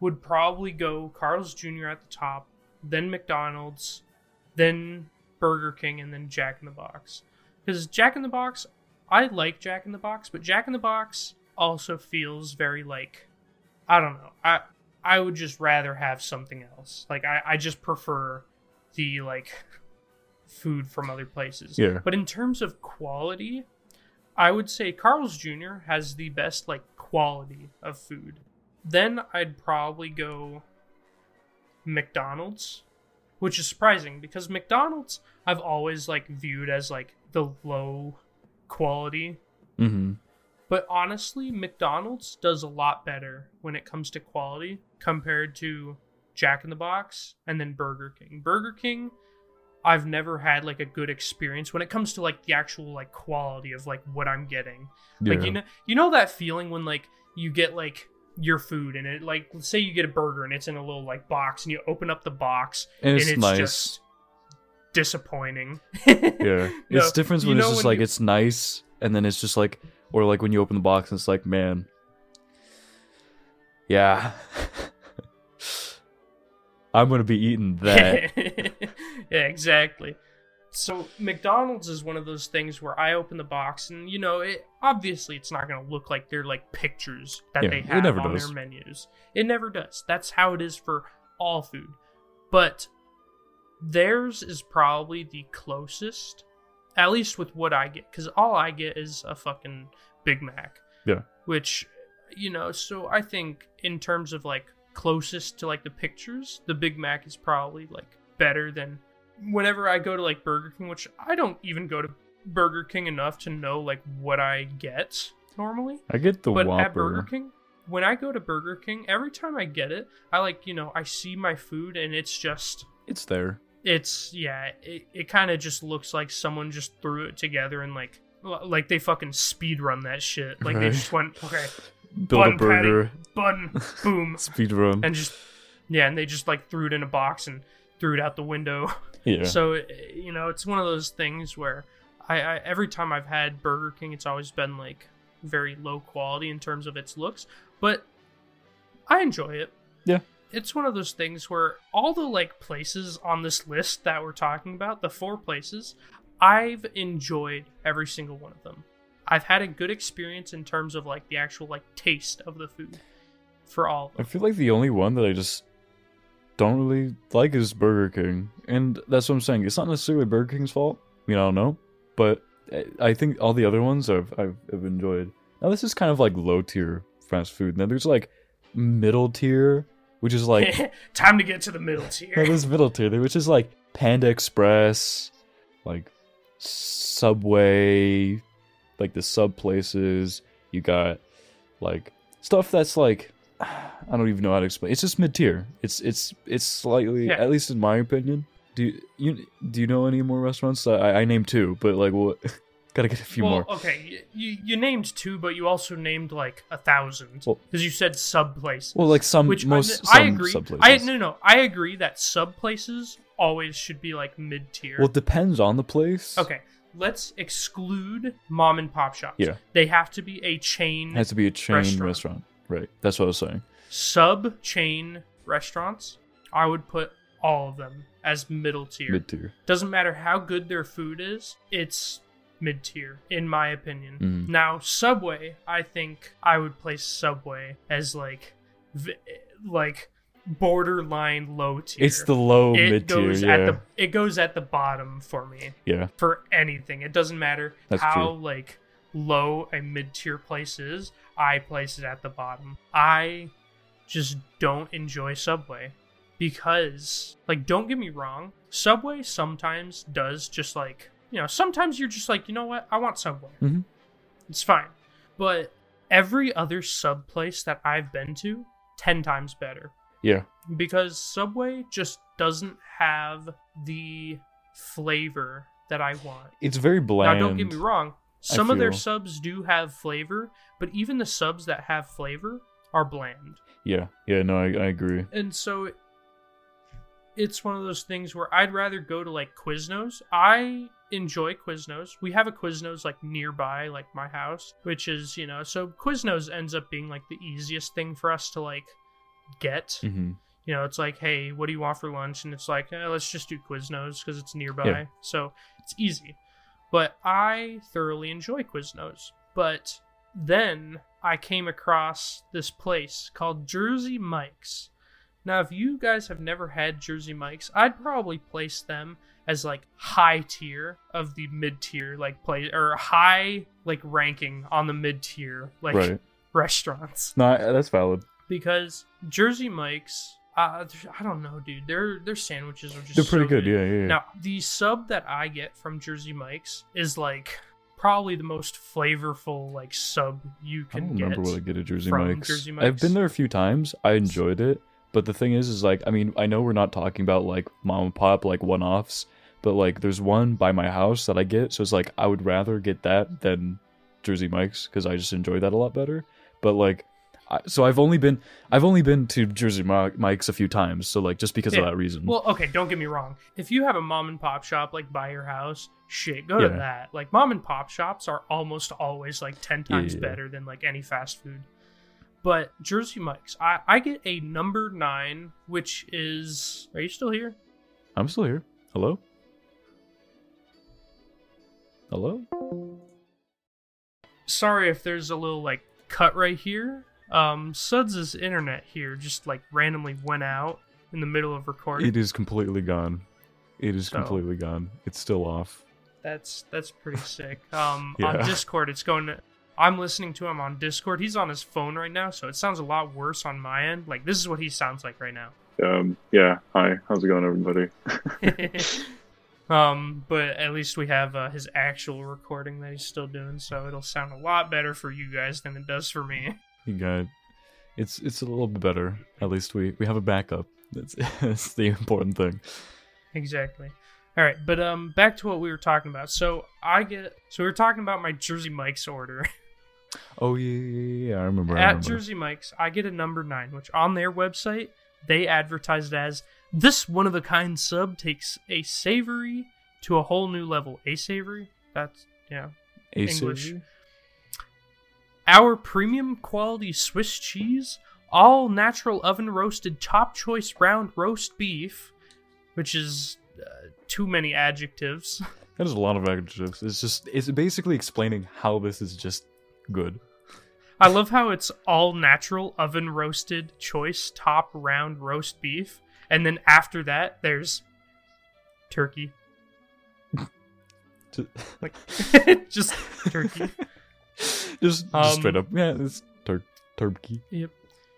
would probably go Carl's Jr. at the top, then McDonald's, then Burger King, and then Jack in the Box. Because Jack in the Box, I like Jack in the Box, but Jack in the Box also feels very like I don't know. I I would just rather have something else. Like I, I just prefer the like food from other places. Yeah. But in terms of quality, I would say Carl's Jr. has the best like quality of food. Then I'd probably go McDonald's, which is surprising because McDonald's I've always like viewed as like the low quality, mm-hmm. But honestly, McDonald's does a lot better when it comes to quality compared to Jack in the Box and then Burger King. Burger King, I've never had like a good experience when it comes to like the actual like quality of like what I'm getting. Yeah. Like you know, you know that feeling when like you get like your food and it like let's say you get a burger and it's in a little like box and you open up the box and it's, and it's nice. just disappointing. Yeah, No, it's different when it's just when like you- it's nice, and then it's just like, or like when you open the box and it's like, man, yeah, I'm gonna be eating that. yeah, exactly. So McDonald's is one of those things where I open the box and you know, it obviously it's not going to look like they're like pictures that Yeah, they have on does. their menus. It never does. That's how it is for all food. But theirs is probably the closest at least with what I get cuz all I get is a fucking Big Mac. Yeah. Which you know, so I think in terms of like closest to like the pictures, the Big Mac is probably like better than whenever I go to like Burger King, which I don't even go to Burger King enough to know like what I get normally. I get the but Whopper. at Burger King, when I go to Burger King, every time I get it, I like, you know, I see my food and it's just It's there. it's yeah, it, it kind of just looks like someone just threw it together and like like they fucking speed run that shit. Like they just went, okay, Build Bun a burger. bun, boom, Speed run. and just yeah, and they just like threw it in a box and threw it out the window. yeah. So you know, it's one of those things where I, I every time I've had Burger King, it's always been like very low quality in terms of its looks, but I enjoy it. Yeah. It's one of those things where all the like places on this list that we're talking about, the four places, I've enjoyed every single one of them. I've had a good experience in terms of like the actual like taste of the food for all. of I feel like the only one that I just don't really like is Burger King, and that's what I'm saying. It's not necessarily Burger King's fault. I mean, I don't know, but I- think all the other ones I've I've, I've enjoyed. Now this is kind of like low tier fast food. Then there's like middle tier, which is like Time to get to the middle no, tier. there's middle tier, which is like Panda Express, like Subway, like the sub places. You got like stuff that's like I don't even know how to explain. It's just mid tier. It's it's it's slightly, Yeah. at least in my opinion. Do you, you do you know any more restaurants? I, I named two, but like what? Gotta get a few well, more. okay, you you named two, but you also named like a thousand Well- because you said sub places. Well, like some which most I, I agree. sub I no no I agree that sub places always should be like mid tier. Well, it depends on the place. okay, let's exclude mom and pop shops. Yeah. they have to be a chain It has to be a chain Restaurant. restaurant. Right. That's what I was saying. sub chain restaurants. I would put all of them as middle tier. Mid tier. Doesn't matter how good their food is, it's mid tier, in my opinion. Mhm. Now, Subway, I think I would place Subway as like, like borderline low tier. It's the low it mid tier. goes Yeah. at the it goes at the bottom for me yeah. for anything. It doesn't matter That's how true. like low a mid tier place is. I place it at the bottom. I just don't enjoy Subway because like don't get me wrong, Subway sometimes does just like you know sometimes you're just like you know what I want Subway. Mhm. It's fine, but every other sub place that I've been to, ten times better Yeah. because Subway just doesn't have the flavor that I want. It's very bland. Now, don't get me wrong. Some of their subs do have flavor, but even the subs that have flavor are bland. Yeah. Yeah. No, I, I agree. And so it's one of those things where I'd rather go to like Quiznos. I enjoy Quiznos. We have a Quiznos like nearby, like my house, which is, you know, so Quiznos ends up being like the easiest thing for us to like get. hmm you know, it's like, hey, what do you want for lunch? And it's like, eh, let's just do Quiznos because it's nearby. Yeah. So it's easy. But I thoroughly enjoy Quiznos. But then I came across this place called Jersey Mike's. Now, if you guys have never had Jersey Mike's, I'd probably place them as like high tier of the mid tier, like play or high like ranking on the mid tier like Right. restaurants No, that's valid. Because Jersey Mike's, uh, I don't know, dude. Their their sandwiches are just They're pretty so good. Yeah. Yeah. yeah. Now the sub that I get from Jersey Mike's is like probably the most flavorful like sub you I can don't get. remember what I get at Jersey Mike's. Jersey I've been there a few times. I enjoyed it, but the thing is, is like, I mean, I know we're not talking about like mom and pop like one offs, but like there's one by my house that I get, so it's like I would rather get that than Jersey Mike's because I just enjoy that a lot better. But like, I, so I've only been I've only been to Jersey Mike's a few times, so like just because Yeah. of that reason. Well, okay, don't get me wrong. If you have a mom and pop shop like by your house, shit, go to that. Like mom and pop shops are almost always like ten times yeah. better than like any fast food. But Jersey Mike's, I, I get a number nine, which is are you still here? I'm still here. Hello. Hello. Sorry if there's a little like cut right here. Um Suds' internet here just like randomly went out in the middle of recording. It is completely gone. It is So- completely gone. It's still off. That's that's pretty sick. Um, Yeah. on Discord, it's going. To, I'm listening to him on Discord. He's on his phone right now, so it sounds a lot worse on my end. Like this is what he sounds like right now. Um, yeah. Hi. How's it going, everybody? um, but at least we have uh, his actual recording that he's still doing, so it'll sound a lot better for you guys than it does for me. You got it's it's a little bit better. At least we we have a backup. That's that's the important thing. exactly. All right, but um, back to what we were talking about. So I get. So we were talking about my Jersey Mike's order. Oh yeah yeah yeah. I remember. I At remember. Jersey Mike's, I get a number nine, which on their website they advertise it as this one of a kind sub takes a savory to a whole new level. A savory? That's yeah. A English. Avery? Our premium quality Swiss cheese, all natural oven roasted top choice round roast beef, which is uh, too many adjectives. That is a lot of adjectives. It's just it's basically explaining how this is just good. I love how it's all natural oven roasted choice top round roast beef, and then after that there's turkey, like just turkey, just, just Um, straight up. Yeah, it's tur- turkey. Yep.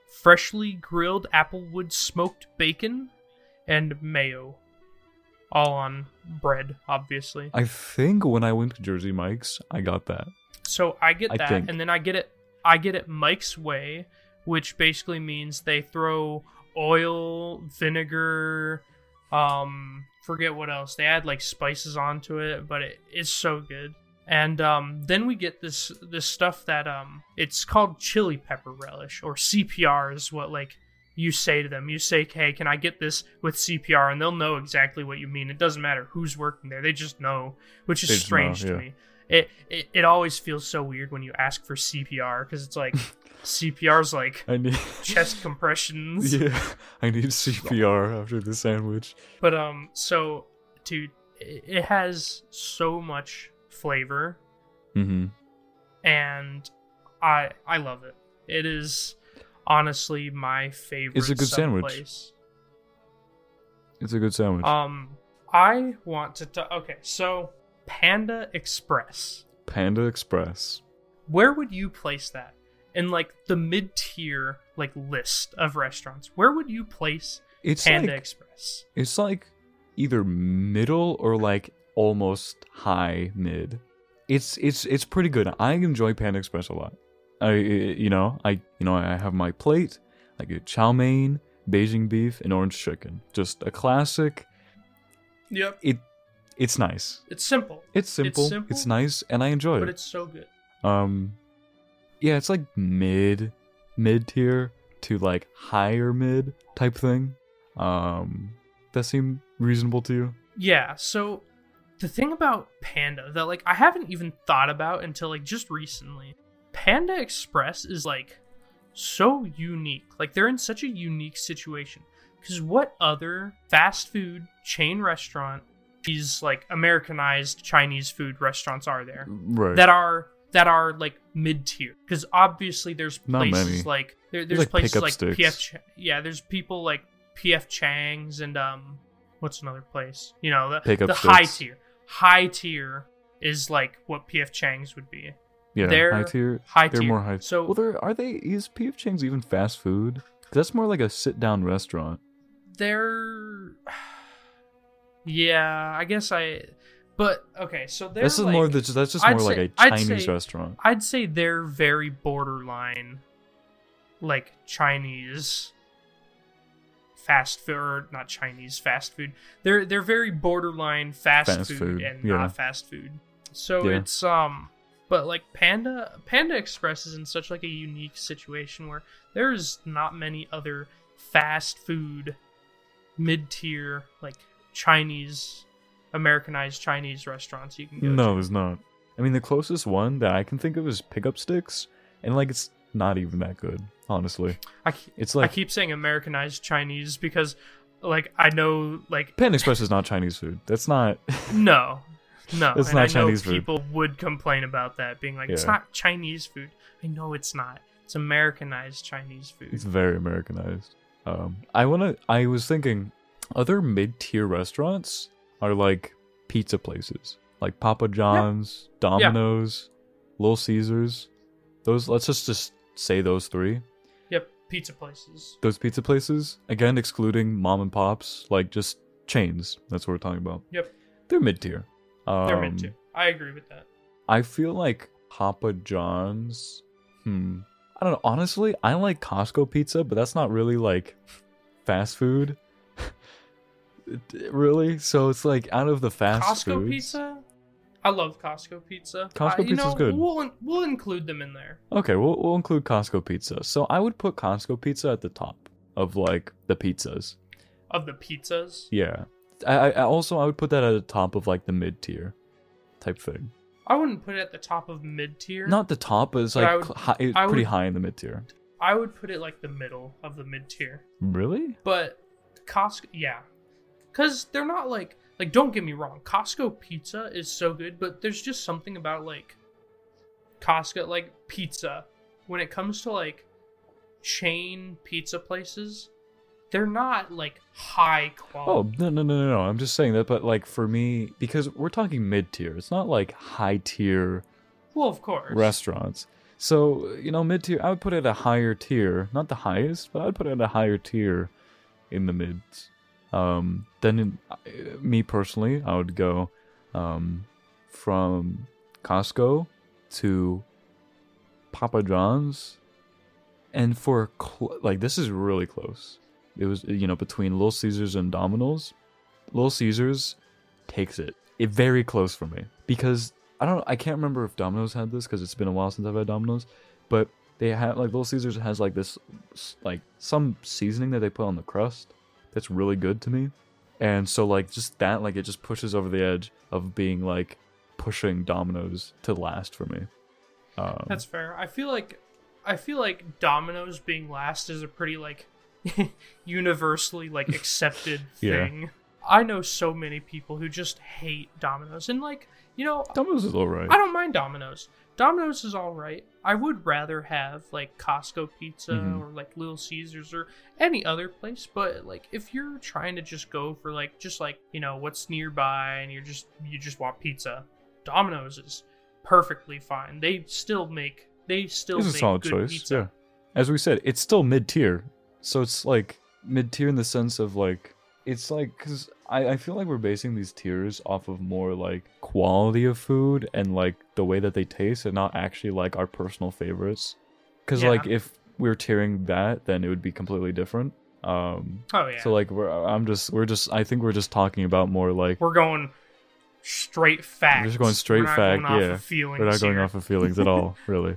Freshly grilled applewood smoked bacon, and mayo, all on bread, obviously. I think when I went to Jersey Mike's, I got that. So I get I that, think. and then I get it. I get it Mike's way, which basically means they throw oil, vinegar, um, forget what else. They add like spices onto it, but it, it's so good. And um, then we get this this stuff that um, it's called chili pepper relish or CPR is what like you say to them. You say, "Hey, can I get this with CPR?" And they'll know exactly what you mean. It doesn't matter who's working there; they just know, which is just know, strange to me. It, it it always feels so weird when you ask for CPR because it's like CPR's like I need chest compressions. yeah, I need CPR after the sandwich. But um, so dude, it has so much flavor, Mm-hmm. and I I love it. It is honestly my favorite. It's a good sandwich. place. It's a good sandwich. Um, I want to. T- okay, so Panda Express. Panda Express. Where would you place that in like the mid tier like list of restaurants? Where would you place It's Panda like Express? it's like either middle or like almost high mid. It's it's it's pretty good. I enjoy Panda Express a lot. I you know I you know I have my plate. I get chow mein, Beijing beef, and orange chicken. Just a classic. Yep, It it's nice. it's simple, It's simple. It's, simple, nice, and I enjoy but it. But it's so good. Um, yeah, it's like mid, mid tier to like higher mid type thing. Um, that seem reasonable to you? Yeah, so the thing about Panda that like I haven't even thought about until like just recently. Panda Express is like so unique. Like they're in such a unique situation cuz what other fast food chain restaurant these like Americanized Chinese food restaurants are there Right. that are that are like mid tier because obviously there's places like there, There's, there's like, places like sticks. PF Ch- yeah there's people like PF Chang's and um what's another place you know the, the high tier high tier is like what PF Chang's would be yeah, they're high tier. high They're tier more high. so well, they're are they? Is PF Chang's even fast food? that's more like a sit down restaurant. they're yeah I guess I But okay, so they're This is like, more that's that's just I'd more like say- a I'd Chinese say- restaurant. I'd say they're very borderline, like Chinese fast food, or not Chinese fast food. They're they're very borderline fast, Fast food, food, and yeah. not fast food. So Yeah. it's um, but like Panda Panda Express is in such like a unique situation where there's not many other fast food mid tier like Chinese Americanized Chinese restaurants you can go No, to. there's not. I mean, the closest one that I can think of is Pick Up Stix, and like it's not even that good, honestly. I, It's I keep saying Americanized Chinese because, like, I know, like, Panda Express is not Chinese food. That's not. no, no, It's not I Chinese food. people would complain about that, being like, it's not Chinese food. I know it's not. It's Americanized Chinese food. It's very Americanized. Um, I wanna. I was thinking, other mid-tier restaurants are like pizza places, like Papa John's, Domino's, Little Caesars. Those. Let's just just say those three. Pizza places. Those pizza places, again, excluding mom and pops, like just chains. That's what we're talking about. Yep, They're mid-tier. Um, they're mid too. I agree with that. I feel like Papa John's. Hmm. I don't know. Honestly, I like Costco pizza, but that's not really like fast food. Really? So it's like out of the fast food. Costco pizza. I love Costco pizza. Costco Uh, pizza's know, good. We'll we'll include them in there. Okay, we'll we'll include Costco pizza. So I would put Costco pizza at the top of like the pizzas. Of the pizzas, Yeah. I, I also I would put that at the top of like the mid tier type thing. I wouldn't put it at the top of mid tier. Not the top, but it's But like I would- high, I pretty would- high in the mid tier. I would put it like the middle of the mid tier. Really? But Costco, yeah, because they're not like like. Don't get me wrong, Costco pizza is so good, but there's just something about like Costco like pizza when it comes to like chain pizza places. They're not like high Oh quality. no no no no no! I'm just saying that, but like for me, because we're talking mid tier, it's not like high tier well, of course. restaurants. So you know, mid tier, I would put it at a higher tier, not the highest, but I would put it at a higher tier in the mids. Um, then in, uh, me personally, I would go um, from Costco to Papa John's, and for cl- like this is really close. It was you know between Little Caesars and Domino's. Little Caesars takes it. It very close for me because I don't. I can't remember if Domino's had this because it's been a while since I've had Domino's, but they had like Little Caesars has like this like some seasoning that they put on the crust that's really good to me, and so like just that like it just pushes over the edge of being like pushing Domino's to last for me. Um, That's fair. I feel like I feel like Domino's being last is a pretty like universally like accepted Yeah. thing. I know so many people who just hate Domino's and like, you know, Domino's is alright. I don't mind Domino's. Domino's is all right. I would rather have like Costco pizza Mhm. or like Little Caesars or any other place, but like if you're trying to just go for like just like, you know, what's nearby and you're just you just want pizza, Domino's is perfectly fine. They still make they still It's a solid good choice. pizza. Yeah. As we said, it's still mid tier. So it's like mid tier in the sense of like, it's like, because I, I feel like we're basing these tiers off of more like quality of food and like the way that they taste and not actually like our personal favorites. Because Yeah. like if we are tiering that, then it would be completely different. Um, Oh yeah. so like we're, I'm just, we're just, I think we're just talking about more like, we're going straight facts. We're just going straight We're not fact, going off yeah. Of feelings we're not going here, off of feelings at all, really.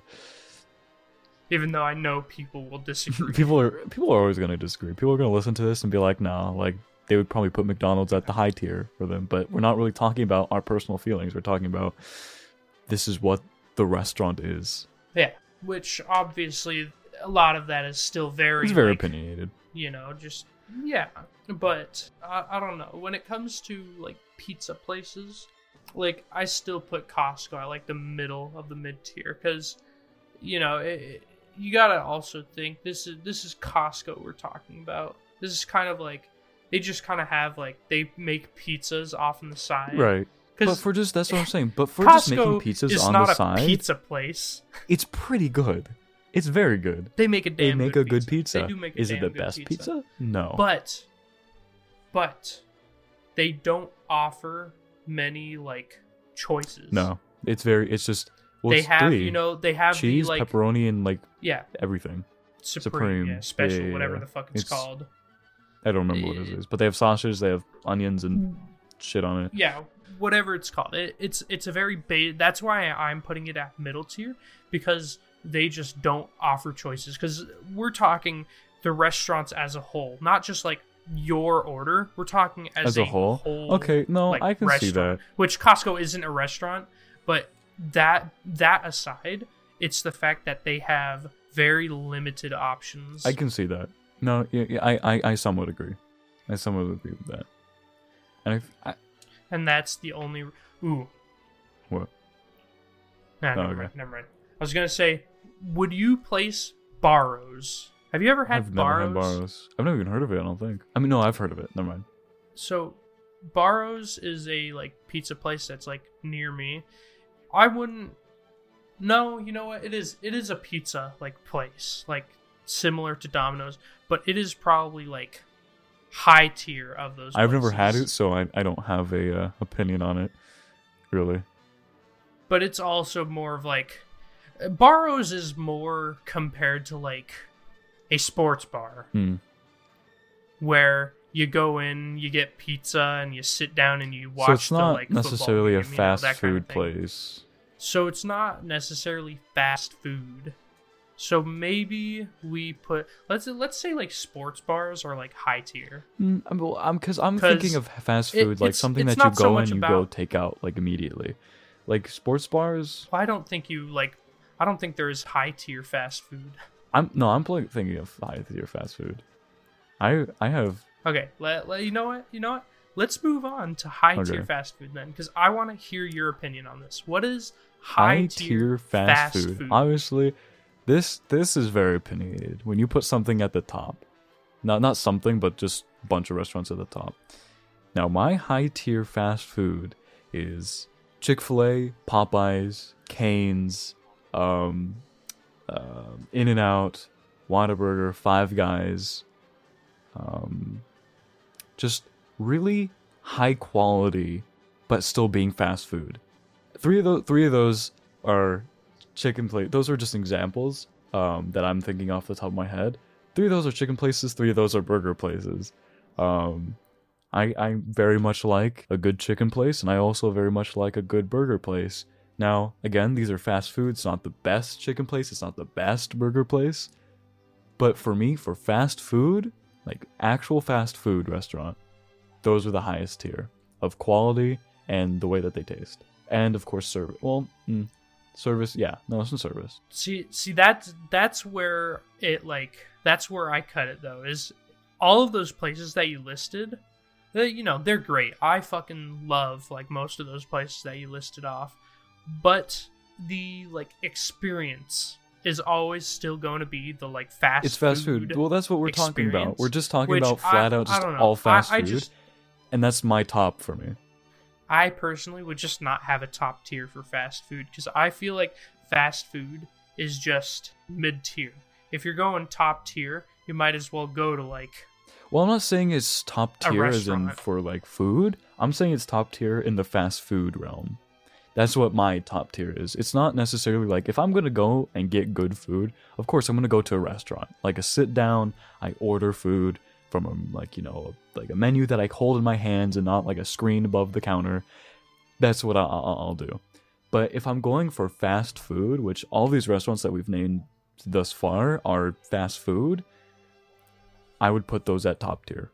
even though I know people will disagree. people are people are always going to disagree. People are going to listen to this and be like, "No, like they would probably put McDonald's at the high tier for them." But we're not really talking about our personal feelings. We're talking about this is what the restaurant is. Yeah, which obviously a lot of that is still very It's very like, opinionated. you know, just yeah. But I, I don't know. When it comes to like pizza places, like I still put Costco at like the middle of the mid tier because you know it, it- you gotta also think this is this is Costco we're talking about. This is kind of like they just kind of have like they make pizzas off on the side, Right. But for just that's what I'm saying. But for just making pizzas is on not the a side, pizza place. it's pretty good. It's very good. They make a They make good a good pizza. They do make a is it the good best pizza? No. But, but, they don't offer many like choices. No, it's very. It's just. Well, they it's have three. you know they have cheese, the like pepperoni, and like yeah everything. supreme, Supreme. yeah special Yeah, yeah, whatever the fuck it's, It's- called. I don't remember what it Eh. but they have sausage, they have onions and shit on it. yeah whatever it's called it, it's it's a very ba- that's why i'm putting it at middle tier because they just don't offer choices because we're talking the restaurants as a whole not just like your order we're talking as, As a whole? Okay, no, like, I can see that. which costco isn't a restaurant but that that aside it's the fact that they have very limited options I can see that. No, yeah, yeah, I, I, I somewhat agree. I somewhat agree with that. And if, I, and that's the only ooh what? Nah, Oh, never okay. mind. Never mind. I was gonna say, would you place Barro's? Have you ever had I've never had Barro's. I've never even heard of it. I don't think. I mean, no, I've heard of it. Never mind. So, Barro's is a like pizza place that's like near me. I wouldn't. No, you know what? It is. It is a pizza like place, like similar to Domino's, but it is probably like high tier of those. I've never had it, so I, I don't have a uh, opinion on it. Really. but it's also more of like Barro's is more compared to like a sports bar Hmm. where you go in, you get pizza, and you sit down and you watch So it's the not like football necessarily a game, you know, fast kind of food place. So it's not necessarily fast food. So maybe we put let's let's say like sports bars are like high tier. Mm, I'm, well, I'm because I'm 'Cause thinking of fast it- food like it's- something it's that you so go much and you about- go take out like immediately. Like sports bars, I don't think you like. I don't think there is high tier fast food. I'm no, I'm thinking of high tier fast food. I I have Okay, let, let you know what you know what. Let's move on to high tier Okay. fast food then, because I want to hear your opinion on this. What is high high tier fast, fast food. food? Obviously, this this is very opinionated. When you put something at the top, not not something, but just a bunch of restaurants at the top. Now, my high tier fast food is Chick Fil A, Popeyes, Canes, um, um In and Out, Whataburger, Five Guys. Um, just really high quality, but still being fast food three of those three of those are chicken place those are just examples um, that i'm thinking off the top of my head. Three of those are chicken places three of those are burger places. Um, I, I very much like a good chicken place and i also very much like a good burger place. Now again these are fast food it's not the best chicken place it's not the best burger place but for me for fast food like actual fast food restaurant those are the highest tier of quality and the way that they taste. And of course service. Well, mm, service, yeah, no, it's in service. see see that's that's where it like that's where I cut it though is all of those places that you listed. They, you know they're great. I fucking love like most of those places that you listed off, but the like experience is always still going to be the like fast. it's fast food. Well, that's what we're talking about. We're just talking about I- flat out just all I- fast I food, just- and that's my top for me. I personally would just not have a top tier for fast food because I feel like fast food is just mid tier. If you're going top tier, you might as well go to like Well, I'm not saying it's top tier as in for like food. I'm saying it's top tier in the fast food realm. That's what my top tier is. It's not necessarily like if I'm gonna go and get good food, of course I'm gonna go to a restaurant. Like a sit down, I order food from a like, you know, like a menu that I hold in my hands and not like a screen above the counter. That's what I'll, I'll do. But if I'm going for fast food, which all these restaurants that we've named thus far are fast food, I would put those at top tier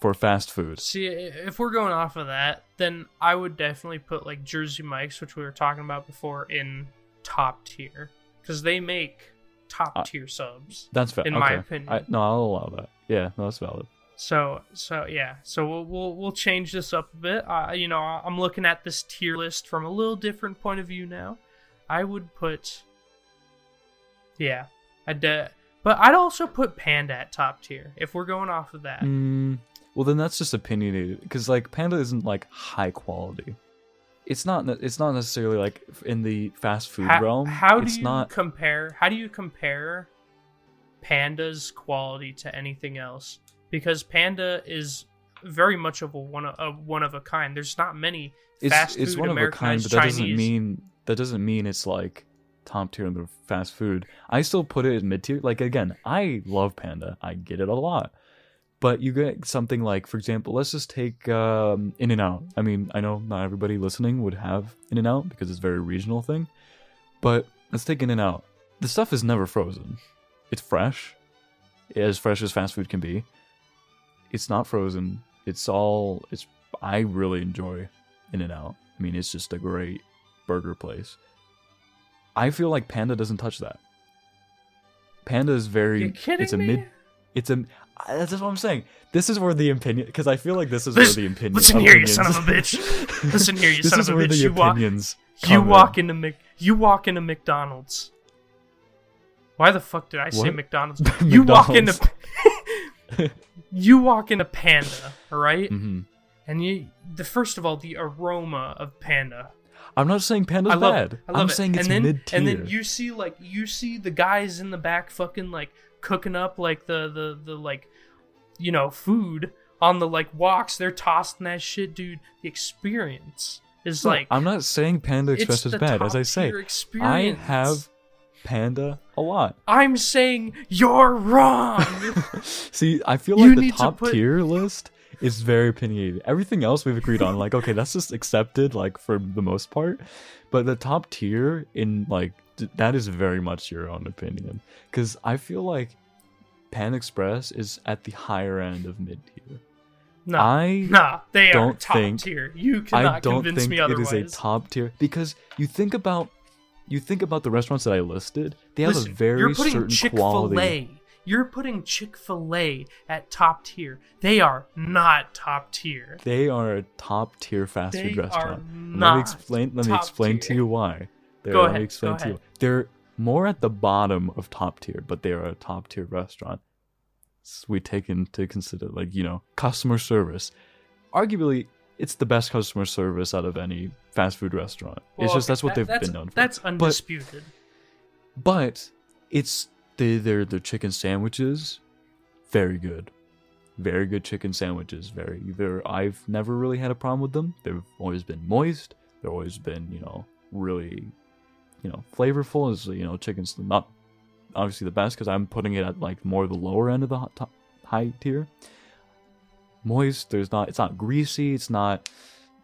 for fast food. See, if we're going off of that, then I would definitely put like Jersey Mike's, which we were talking about before, in top tier because they make top Uh, tier subs. That's valid. In okay. my opinion. I, no, I'll allow that. Yeah, no, that's valid. So, so yeah, so we'll we'll, we'll change this up a bit. Uh, you know, I'm looking at this tier list from a little different point of view now. I would put, yeah, I'd, uh, but I'd also put Panda at top tier if we're going off of that. Mm, well, then that's just opinionated because like Panda isn't like high quality. It's not. It's not necessarily like in the fast food how, realm. how do it's you not. compare how do you compare panda's quality to anything else because panda is very much of a one a one of a kind. There's not many It's fast it's food one of a kind, but that Chinese. doesn't mean that doesn't mean it's like top tier of the fast food. I still put it in mid tier. Like again, I love Panda. I get it a lot. But you get something like, for example, let's just take um, In and Out. I mean, I know not everybody listening would have In and Out because it's a very regional thing. But let's take In and Out. The stuff is never frozen. It's fresh, as fresh as fast food can be. It's not frozen. It's all. It's. I really enjoy In and Out. I mean, it's just a great burger place. I feel like Panda doesn't touch that. Panda is very. You kidding it's a me? mid. It's a. That's just what I'm saying. This is where the opinion, because I feel like this is Listen- where the opinion. listen here, you son of a bitch. Listen here, you son of a bitch. You walk, opinions. you come in. walk into Mc, you walk into McDonald's. Why the fuck did I say What? McDonald's? You walk into you walk into Panda, all right? Mhm. And you the first of all the aroma of Panda. I'm not saying Panda's I love bad. I love I'm it. saying it's mid tier. And then you see like you see the guys in the back fucking like cooking up like the the the like you know food on the like woks. They're tossing that shit, dude. The experience is No, like I'm not saying Panda Express is bad. As I say, I have Panda a lot. I'm saying you're wrong. See, I feel You like the need to top put- tier list is very opinionated. Everything else we've agreed on, like, okay, that's just accepted, like, for the most part. But the top tier, in, like, that is very much your own opinion. Because I feel like Pan Express is at the higher end of mid tier. no, I nah, they are don't top think- tier. You cannot I don't convince think me it otherwise. is a top tier because you think about you think about the restaurants that I listed, they have Listen, a very you're putting certain Chick-fil-A. You're putting Chick Fil A at top tier. They are not top tier. They are a top tier fast food are restaurant. Let me explain. Let me explain to you why. They're, Go let ahead, me explain go to you. ahead. They're more at the bottom of top tier, but they are a top tier restaurant. S- We take into consider, like you know, customer service. Arguably, it's the best customer service out of any fast food restaurant. it's just that's what that- they've that's, been known for. That's undisputed. but it's they their their chicken sandwiches very good very good chicken sandwiches very they're i've never really had a problem with them they've always been moist they've always been you know really you know flavorful as you know chicken's not obviously the best because i'm putting it at like more the lower end of the top, high tier. Moist there's not it's not greasy it's not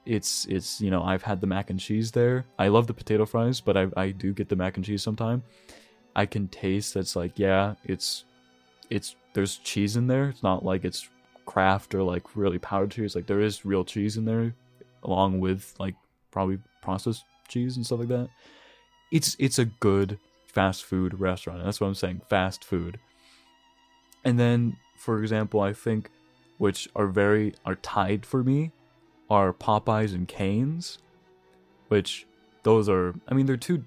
it's it's you know i've had the mac and cheese there. I love the potato fries but i, I do get the mac and cheese sometime. I can taste that's like yeah it's it's there's cheese in there. It's not like it's Kraft or like really powdered cheese like there is real cheese in there along with like probably processed cheese and stuff like that it's it's a good fast food restaurant that's what i'm saying fast food and then for example i think which are very are tied for me are Popeyes and Canes, which those are I mean they're two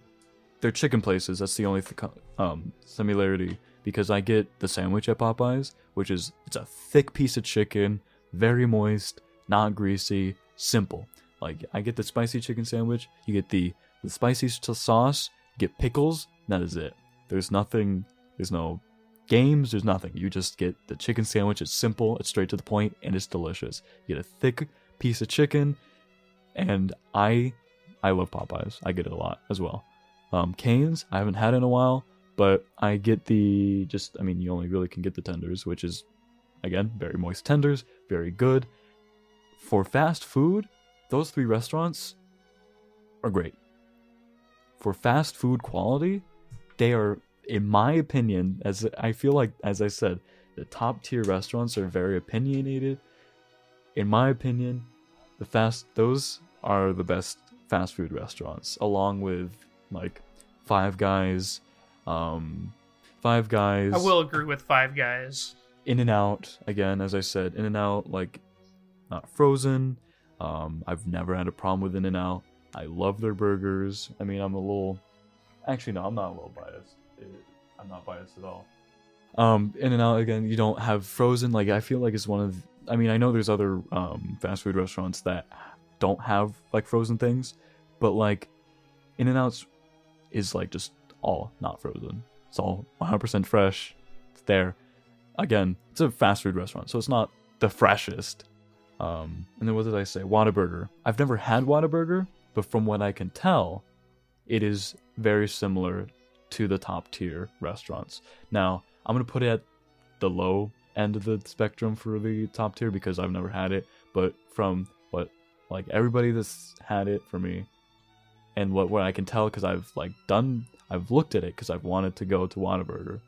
they're chicken places. That's the only th- um, similarity because I get the sandwich at Popeyes, which is it's a thick piece of chicken, very moist, not greasy, simple. Like I get the spicy chicken sandwich, you get the the spicy sauce, you get pickles, that is it. There's nothing there's no games, there's nothing. You just get the chicken sandwich. It's simple, it's straight to the point, and it's delicious. You get a thick piece of chicken, and I I love Popeyes. I get it a lot as well. Um, Canes, I haven't had in a while, but I get the just. I mean, you only really can get the tenders, which is again very moist tenders, very good. For fast food, those three restaurants are great. For fast food quality, they are, in my opinion, as I feel like, as I said, the top tier restaurants are very opinionated. In my opinion, the fast those are the best fast food restaurants, along with like Five Guys, um, Five Guys. I will agree with Five Guys. In and Out again, as I said, In and Out like not frozen. Um, I've never had a problem with In and Out. I love their burgers. I mean, I'm a little. Actually, no, I'm not a little biased. It- I'm not biased at all. Um, In and Out again, you don't have frozen. Like I feel like it's one of. I mean, I know there's other um, fast food restaurants that don't have like frozen things, but like In and Out's is like just all not frozen. It's all 100% fresh. It's there. Again, it's a fast food restaurant, so it's not the freshest, Um, and then what did I say? Whataburger. I've never had Whataburger, but from what I can tell, it is very similar to the top tier restaurants. Now, I'm gonna put it at the low end of the spectrum for the top tier because I've never had it. But from what like everybody that's had it for me, and what what I can tell because I've like done I've looked at it because I've wanted to go to Whataburger.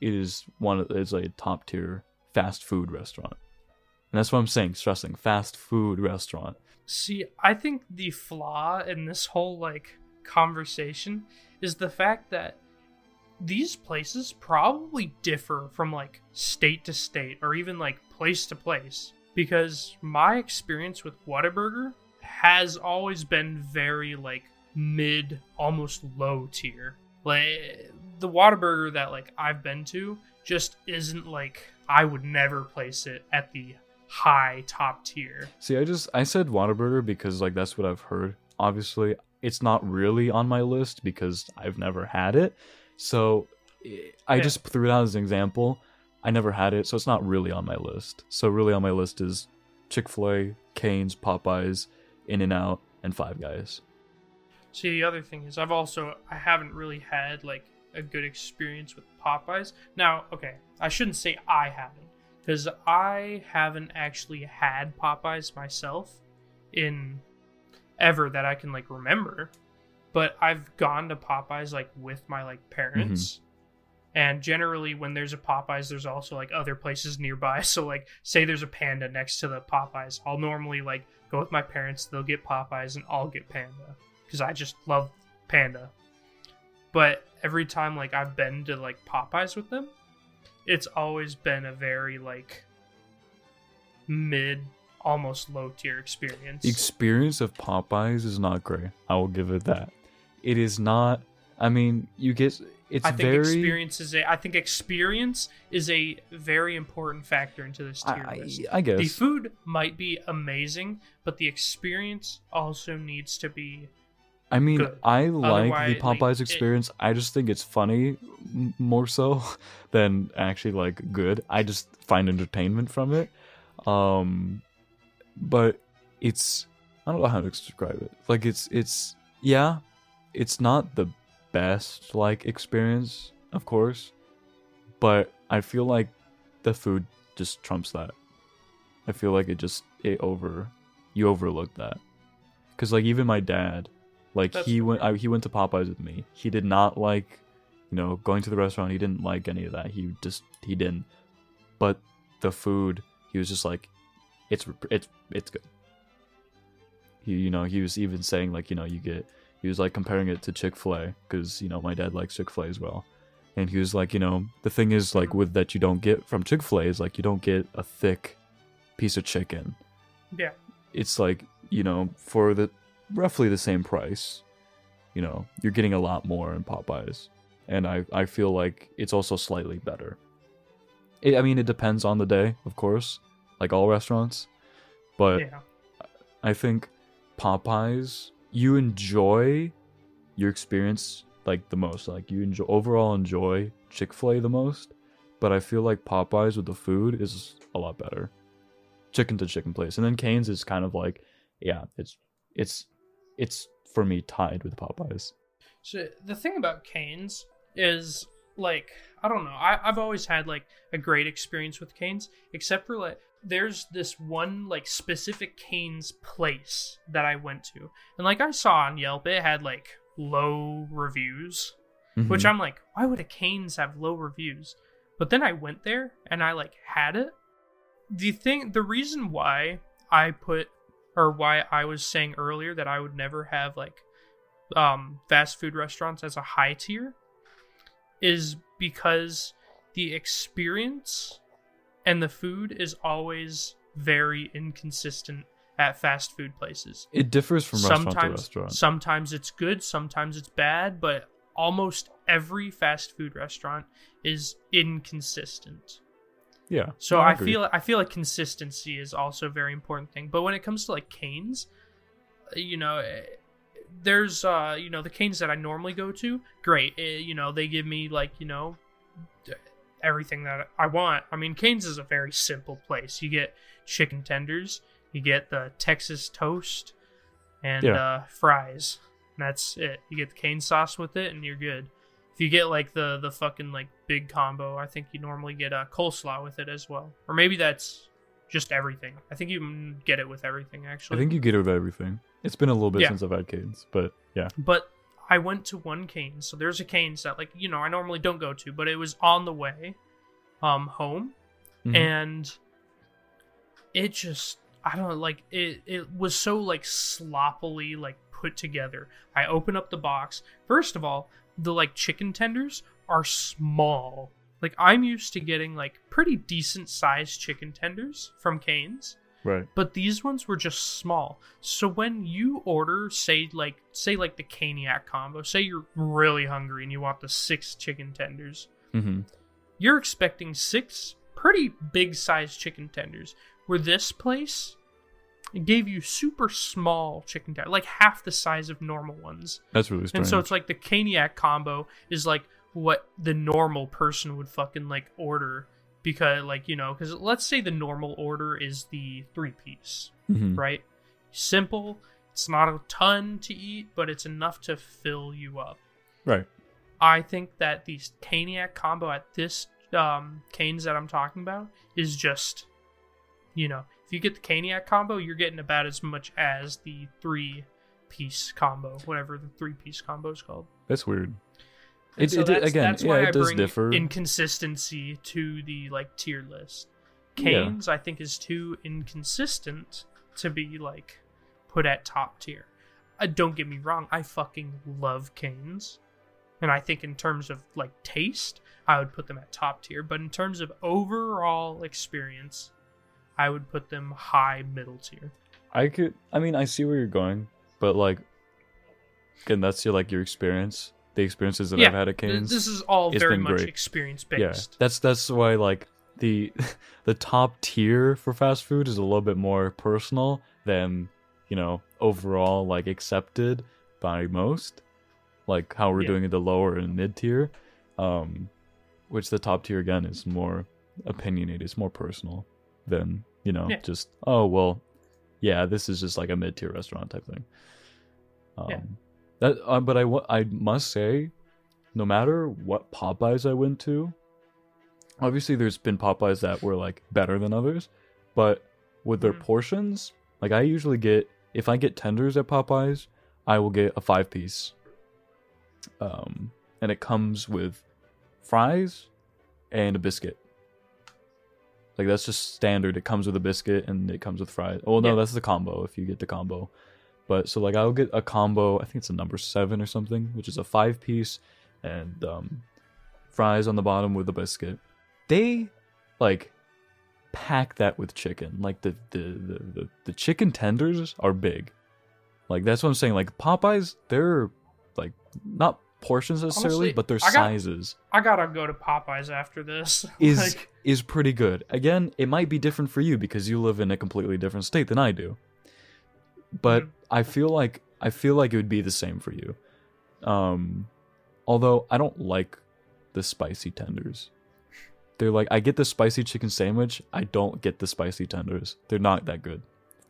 It is one of it's a top tier fast food restaurant, and that's what I'm saying, stressing fast food restaurant. See, I think the flaw in this whole like conversation is the fact that these places probably differ from like state to state or even like place to place because my experience with Whataburger has always been very like mid almost low tier. Like the Whataburger that like I've been to just isn't like I would never place it at the high top tier See, I just I said Whataburger because like that's what I've heard. Obviously, it's not really on my list because I've never had it. So I Yeah. just threw it out as an example. I never had it, so it's not really on my list. So really on my list is Chick-fil-A, Cane's, Popeyes, In-N-Out, and Five Guys. See, the other thing is, I've also I haven't really had like a good experience with Popeyes. Now, okay, I shouldn't say I haven't, because I haven't actually had Popeyes myself in ever that I can like remember. But I've gone to Popeyes like with my like parents. Mm-hmm. And generally, when there's a Popeyes, there's also like other places nearby. So, like, say there's a Panda next to the Popeyes, I'll normally like go with my parents. They'll get Popeyes, and I'll get Panda because I just love Panda. But every time like I've been to like Popeyes with them, it's always been a very like mid, almost low tier experience. The experience of Popeyes is not great. I will give it that. It is not. I mean, you get. It's I think very. experience is a. I think experience is a very important factor into this tier I, list. I, I guess. The food might be amazing, but the experience also needs to be. I mean. I like the Otherwise, like, Popeyes it- experience. I just think it's funny more so than actually like good. I just find entertainment from it. Um but it's I don't know how to describe it. Like it's it's yeah, it's not the best like experience, of course, but I feel like the food just trumps that. I feel like it just it over you overlook that. Cuz like even my dad like That's he went. I, he went to Popeyes with me. He did not like you know going to the restaurant. He didn't like any of that. He just he didn't. But the food, he was just like it's it's it's good. He you know, he was even saying like, you know, you get he was like comparing it to Chick-fil-A cuz you know, my dad likes Chick-fil-A as well. And he was like, you know, the thing is like with that you don't get from Chick-fil-A is like you don't get a thick piece of chicken Yeah. it's like you know for the roughly the same price. You know you're getting a lot more in popeyes. And i i feel like it's also slightly better. It, i mean it depends on the day of course like all restaurants. But yeah. i think popeyes you enjoy your experience like the most. Like you enjoy overall enjoy chick-fil-a the most. But i feel like popeyes with the food is a lot better. Chicken to chicken place. And then cane's is kind of like yeah it's it's it's for me tied with popeyes So the thing about Canes is like I don't know. I, I've always had like a great experience with Canes, except for like there's this one like specific Canes place that I went to, and like I saw on Yelp, it had like low reviews, which Mhm. I'm like, why would a Canes have low reviews? But then I went there and I like had it. The thing, the reason why I put or why I was saying earlier that I would never have like um, fast food restaurants as a high tier is because the experience and the food is always very inconsistent at fast food places. it differs from restaurant to restaurant sometimes it's good, sometimes it's bad, but almost every fast food restaurant is inconsistent. Yeah So no, I feel I feel like consistency is also a very important thing. But when it comes to like canes, you know, eh, there's uh, you know, the canes that I normally go to, great. eh, You know, they give me like, you know, everything that I want. I mean, Canes is a very simple place. You get chicken tenders, you get the Texas toast, and Yeah. uh, fries. And that's it. You get the cane sauce with it, and you're good. If you get like the the fucking like big combo, I think you normally get a coleslaw with it as well, or maybe that's just everything. I think you get it with everything actually. I think you get it with everything. It's been a little bit Yeah. since I've had Canes, but yeah. But I went to one Canes, so there's a Canes that like you know I normally don't go to, but it was on the way, um, home, Mhm. and it just I don't know, like it it was so like sloppily like put together. I open up the box. First of all, the like chicken tenders are small. Like I'm used to getting like pretty decent sized chicken tenders from Canes right. but these ones were just small. So when you order, say like say like the caniac combo, say you're really hungry and you want the six chicken tenders, hmm you're expecting six pretty big sized chicken tenders. Where this place it gave you super small chicken tenders, like half the size of normal ones. That's really strange. And so it's like the caniac combo is like what the normal person would fucking like order because like you know because let's say the normal order is the three piece Mhm. right? Simple. It's not a ton to eat, but it's enough to fill you up. Right. I think that the Caniac combo at this um, Canes that I'm talking about is just, you know, if you get the Caniac combo, you're getting about as much as the three piece combo, whatever the three piece combo is called. That's weird. It, so it that's, again, that's yeah, why it I does bring differ. inconsistency to the like tier list. Yeah. Canes, I think, is too inconsistent to be like put at top tier. Uh, don't get me wrong, I fucking love Canes, and I think in terms of like taste, I would put them at top tier. But in terms of overall experience, I would put them high middle tier. I could. I mean, I see where you're going, but like, again, that's your like your experience. The experiences that yeah, I've had at th- Canes. this is all it's very been much great. experience yeah, based. that's that's why like the the top tier for fast food is a little bit more personal than you know overall like accepted by most. Like how we're Yeah. doing at the lower and mid tier, um, which the top tier again is more opinionated. It's more personal than you know Yeah. just oh well, yeah, this is just like a mid tier restaurant type thing. Um, Yeah. That, uh, but I I must say, no matter what Popeyes I went to, obviously there's been Popeyes that were like better than others, but with their Mhm. portions, like I usually get if I get tenders at Popeyes, I will get a five piece. Um, and it comes with fries and a biscuit. Like that's just standard. It comes with a biscuit and it comes with fries. Oh no, Yeah. that's the combo if you get the combo. But so like I'll get a combo. I think it's a number seven or something, which is a five piece and um, fries on the bottom with a biscuit. They like pack that with chicken. Like the the the the, the chicken tenders are big. Like that's what I'm saying. Like Popeyes, they're like not portions necessarily, Honestly, but their I got- sizes I gotta go to Popeyes after this. is like, is pretty good. Again, it might be different for you because you live in a completely different state than I do. But Mhm. I feel like I feel like it would be the same for you. Um although I don't like the spicy tenders. They're like I get the spicy chicken sandwich, I don't get the spicy tenders. They're not that good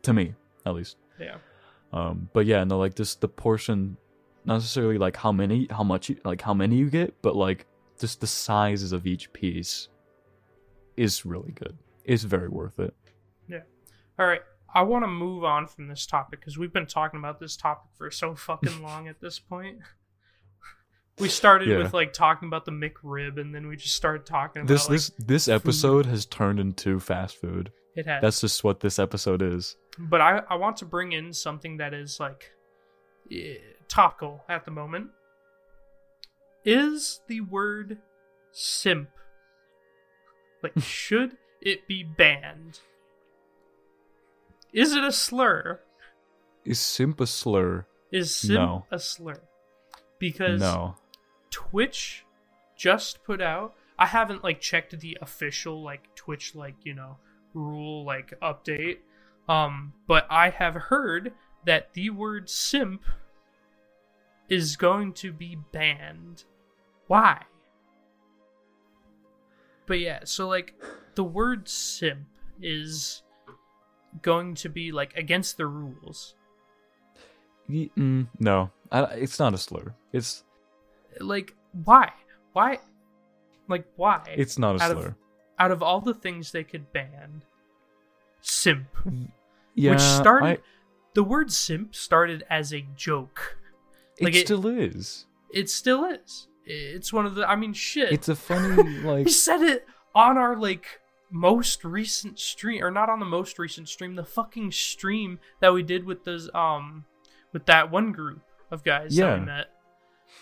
to me, at least. yeah. Um, but yeah, no, like just the portion, not necessarily like how many, how much, you, like how many you get, but like just the sizes of each piece is really good. It's very worth it. Yeah. All right. I want to move on from this topic because we've been talking about this topic for so fucking long at this point. We started Yeah. with like talking about the McRib, and then we just started talking about This like, this this episode has turned into fast food. it has. That's just what this episode is. but I I want to bring in something that is like eh, topical at the moment. Is the word simp like should it be banned? Is it a slur? Is simp a slur? Is simp No. a slur? Because No. Twitch just put out. I haven't like checked the official like Twitch like you know rule like update. Um, but I have heard that the word simp is going to be banned. Why? But yeah, so like the word simp is going to be like against the rules. Mm, no, I, it's not a slur. It's Like why? Why? Like why? it's not a Out slur. of- out of all the things they could ban, simp, yeah, which started I- the word simp started as a joke. it it- still is. It still is. It's one of the I mean shit. It's a funny like. we said it on our like most recent stream or not on the most recent stream, the fucking stream that we did with those um with that one group of guys that Yeah. we met.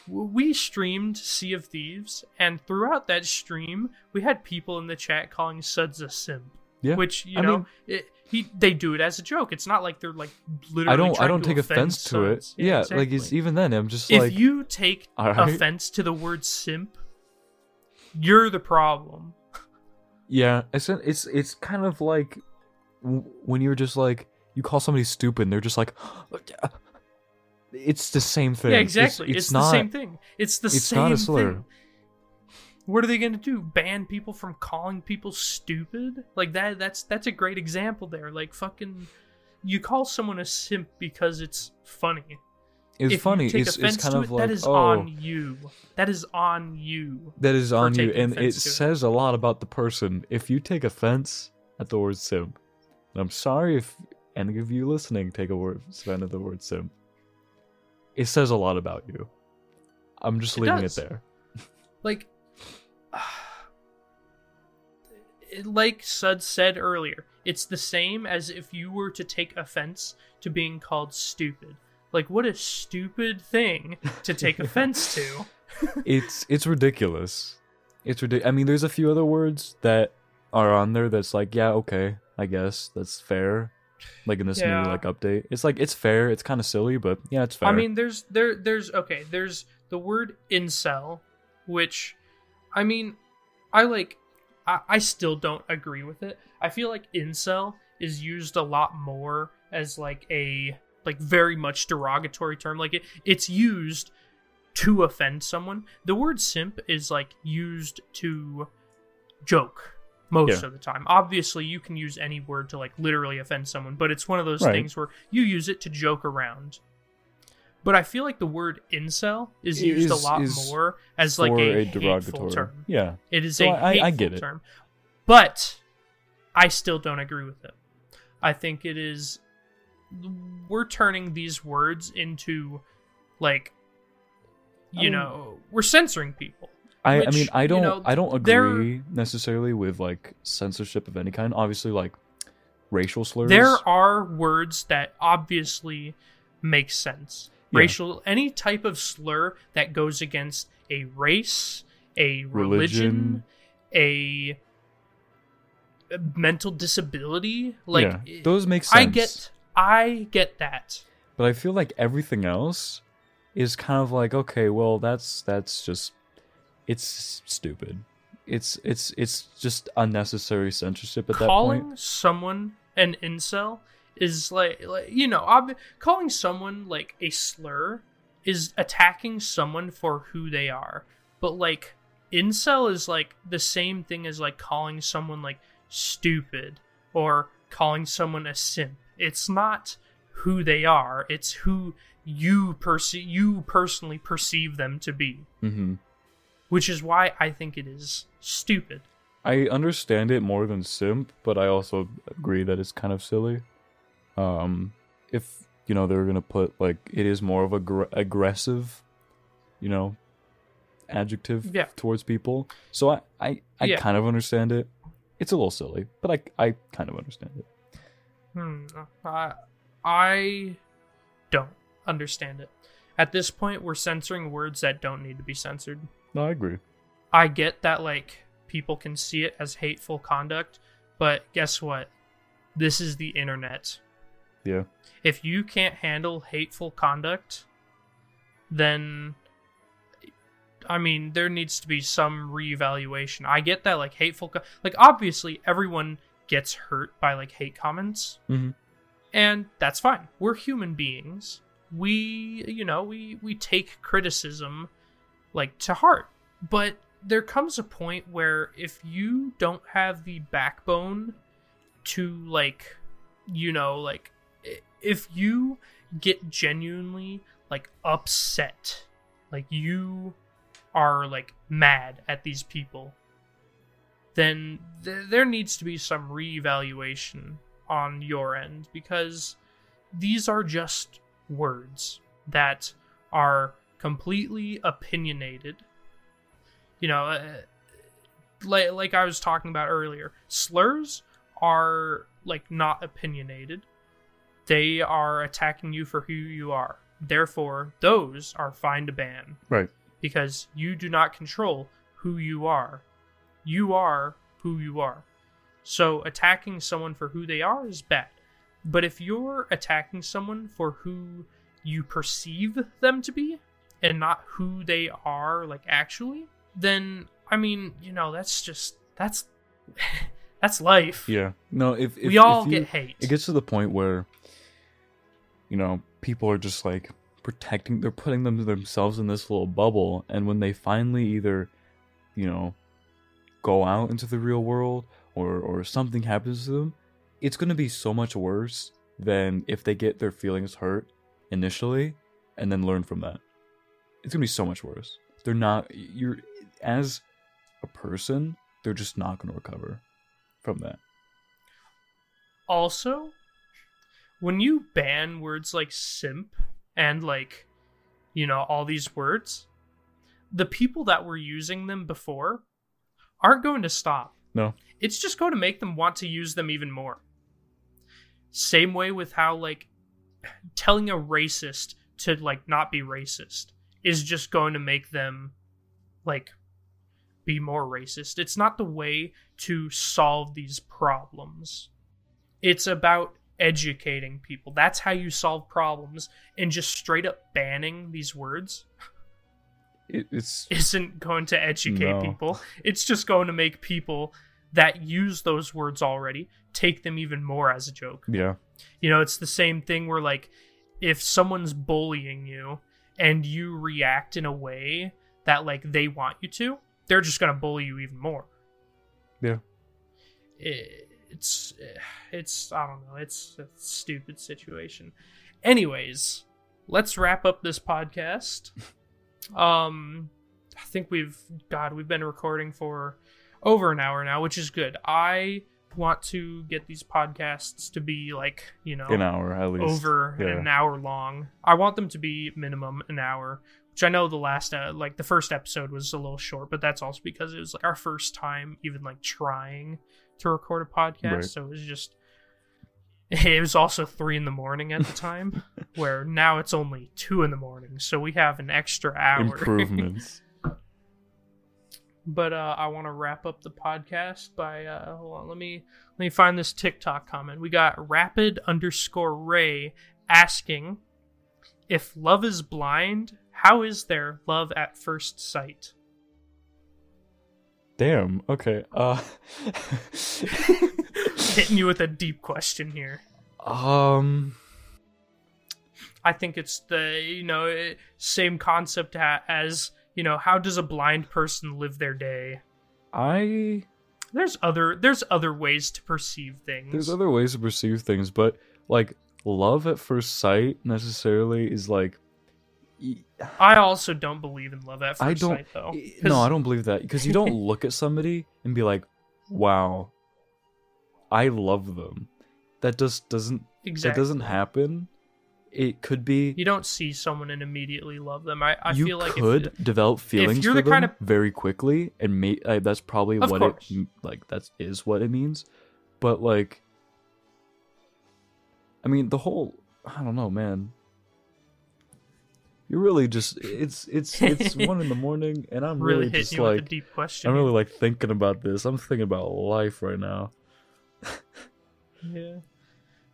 We streamed Sea of Thieves, and throughout that stream, we had people in the chat calling Suds a simp. Yeah, Which you I know, mean- it, he they do it as a joke. It's not like they're like literally. I don't. I don't take offense to it. Suds. Yeah, like it's even then. I'm just if like. you take Alright. offense to the word simp, you're the problem. Yeah, it's it's it's kind of like when you're just like you call somebody stupid, and they're just like, it's the same thing. Yeah, It's- exactly. It's, It's, the not. same thing. It's the it's same not a slur. thing. What are they going to do? Ban people from calling people stupid? Like that that's that's a great example there. Like fucking you call someone a simp because it's funny. It's if funny. It's, it's kind of it, like that is oh, on you. That is on you. that is on you, and it to it. says a lot about the person. If you take offense at the word simp, and I'm sorry if any of you listening take a word offense at the word simp. It says a lot about you. I'm just It leaving does. it there. Like like Sud said earlier, it's the same as if you were to take offense to being called stupid. Like what a stupid thing to take offense to. it's it's ridiculous. It's ridiculous. I mean, there's a few other words that are on there that's like, yeah, okay, I guess that's fair. Like in this Yeah. new like update, it's like it's fair. It's kind of silly, but yeah, it's fair. I mean, there's there there's okay, there's the word incel, which I mean, I like I, I still don't agree with it. I feel like incel is used a lot more as like a like very much derogatory term. Like it, it's used to offend someone. The word simp is like used to joke most Yeah. of the time. Obviously, you can use any word to like literally offend someone, but it's one of those Right. things where you use it to joke around. But I feel like the word incel is used is- a lot more as like a, a derogatory. term. Yeah, It is So a I- I get it. term. But I still don't agree with it. I think it is we're turning these words into like you know, we're censoring people. I, I mean, I don't, know, I don't agree necessarily with like censorship of any kind. Obviously, like racial slurs. There are words that obviously make sense. Yeah. Racial any type of slur that goes against a race, a religion, a, a mental disability, like yeah, those make sense. I get I get that. but I feel like everything else is kind of like okay, well, that's that's just it's stupid. It's it's it's just unnecessary censorship at that calling point. someone an incel is like, like you know, ob- calling someone like a slur is attacking someone for who they are. But like incel is like the same thing as like calling someone like stupid or calling someone a simp. It's not who they are, it's who you perceive you personally perceive them to be, hmm which is why I think it is stupid. I understand it more than simp, but I also agree that it's kind of silly. Um, if you know they're gonna put like it is more of a gr- aggressive, you know, adjective Yeah. towards people. So I I, I Yeah. kind of understand it. It's a little silly, but I I kind of understand it. Hmm. I, I don't understand it. At this point, we're censoring words that don't need to be censored. No, I agree. I get that, like, people can see it as hateful conduct, but guess what? This is the internet. Yeah. If you can't handle hateful conduct, then. I mean, there needs to be some reevaluation. I get that, like, hateful. Co- like, obviously, everyone gets hurt by, like, hate comments Mhm. and that's fine we're human beings we you know we we take criticism like to heart but there comes a point where if you don't have the backbone to like you know like if you get genuinely like upset like you are like mad at these people then th- there needs to be some reevaluation on your end because these are just words that are completely opinionated. You know uh, like, like i was talking about earlier slurs are like not opinionated they are attacking you for who you are. Therefore those are fine to ban. Right. because you do not control who you are. You are who you are. So attacking someone for who they are is bad. But if you're attacking someone for who you perceive them to be and not who they are like actually then i mean you know that's just that's that's life. Yeah. No, if, if we all if you- get hate. it gets to the point where you know people are just like protecting they're putting them themselves in this little bubble and when they finally either you know go out into the real world or or something happens to them it's going to be so much worse than if they get their feelings hurt initially and then learn from that. It's going to be so much worse. They're not you're as a person they're just not going to recover from that. Also when you ban words like simp and like you know all these words the people that were using them before aren't going to stop. No. It's just going to make them want to use them even more. Same way with how like telling a racist to like not be racist is just going to make them like be more racist. It's not the way to solve these problems. It's about educating people that's how you solve problems and just straight up banning these words it's isn't going to educate No. people. It's just going to make people that use those words already take them even more as a joke. yeah You know, it's the same thing where like if someone's bullying you and you react in a way that like they want you to, they're just going to bully you even more. Yeah. It- It's it's I don't know, it's a stupid situation. Anyways, let's wrap up this podcast. Um I think we've god, we've been recording for over an hour now, which is good. I want to get these podcasts to be like, you know, an hour at least over yeah. an hour long. I want them to be minimum an hour, which I know the last uh, like the first episode was a little short, but that's also because it was like our first time even like trying to record a podcast, Right. so it was just it was also three in the morning at the time, where now it's only two in the morning, so we have an extra hour. improvements But uh, I want to wrap up the podcast by uh, hold on. Let me let me find this TikTok comment. We got rapid underscore Ray asking if love is blind. How is there love at first sight? Damn okay uh Hitting you with a deep question here. um I think it's the you know eh, same concept as you know how does a blind person live their day? i There's other there's other ways to perceive things. there's other ways to perceive things but like love at first sight necessarily is like I also don't believe in love at first I don't. sight though. No, I don't believe that because you don't look at somebody and be like, "Wow, I love them." That just doesn't. exactly. That doesn't happen. It could be. You don't see someone and immediately love them. I, I you feel like could if, develop feelings you're for the kind them very quickly, and may, uh, that's probably Of what course. it like. That's what it means. But like, I mean, the whole. I don't know, man. You're really just. It's it's it's one in the morning, and I'm really, really, just like. deep question. I'm really like thinking about this. I'm thinking about life right now. yeah.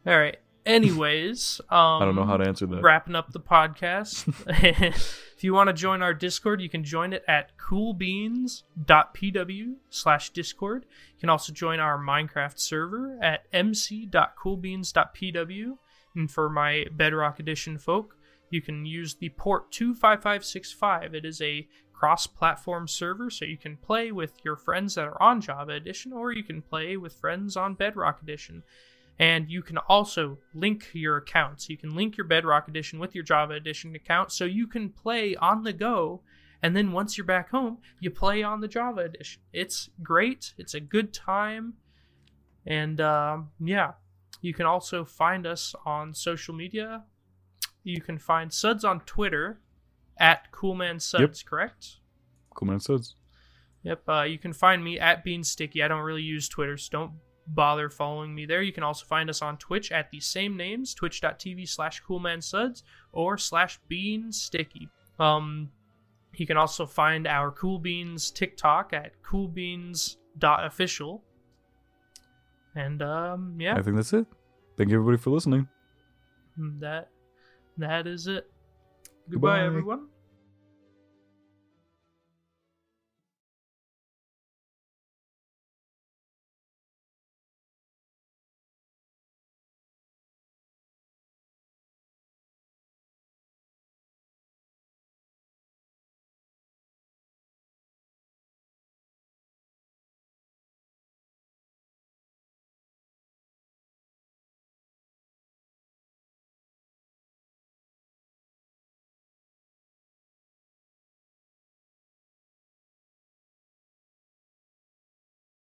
All right. Anyways, um, I don't know how to answer that. wrapping up the podcast. if you want to join our Discord, you can join it at coolbeans.pw slash Discord. You can also join our Minecraft server at mc.coolbeans.pw. And for my Bedrock Edition folk, you can use the port 25565. It is a cross-platform server, so you can play with your friends that are on Java Edition, or you can play with friends on Bedrock Edition. And you can also link your accounts. You can link your Bedrock Edition with your Java Edition account, so you can play on the go. And then once you're back home, you play on the Java Edition. It's great. It's a good time. And um, yeah, you can also find us on social media. You can find Suds on Twitter at CoolmanSuds, Yep. correct? Coolman Suds. Yep. Uh, you can find me at BeanSticky. I don't really use Twitter, so don't bother following me there. You can also find us on Twitch at the same names, twitch.tv slash coolmansuds or slash beansticky. Um, you can also find our Cool Beans TikTok at coolbeans.official. And um, yeah, I think that's it. Thank you everybody for listening. that that is it. Goodbye, Goodbye. everyone.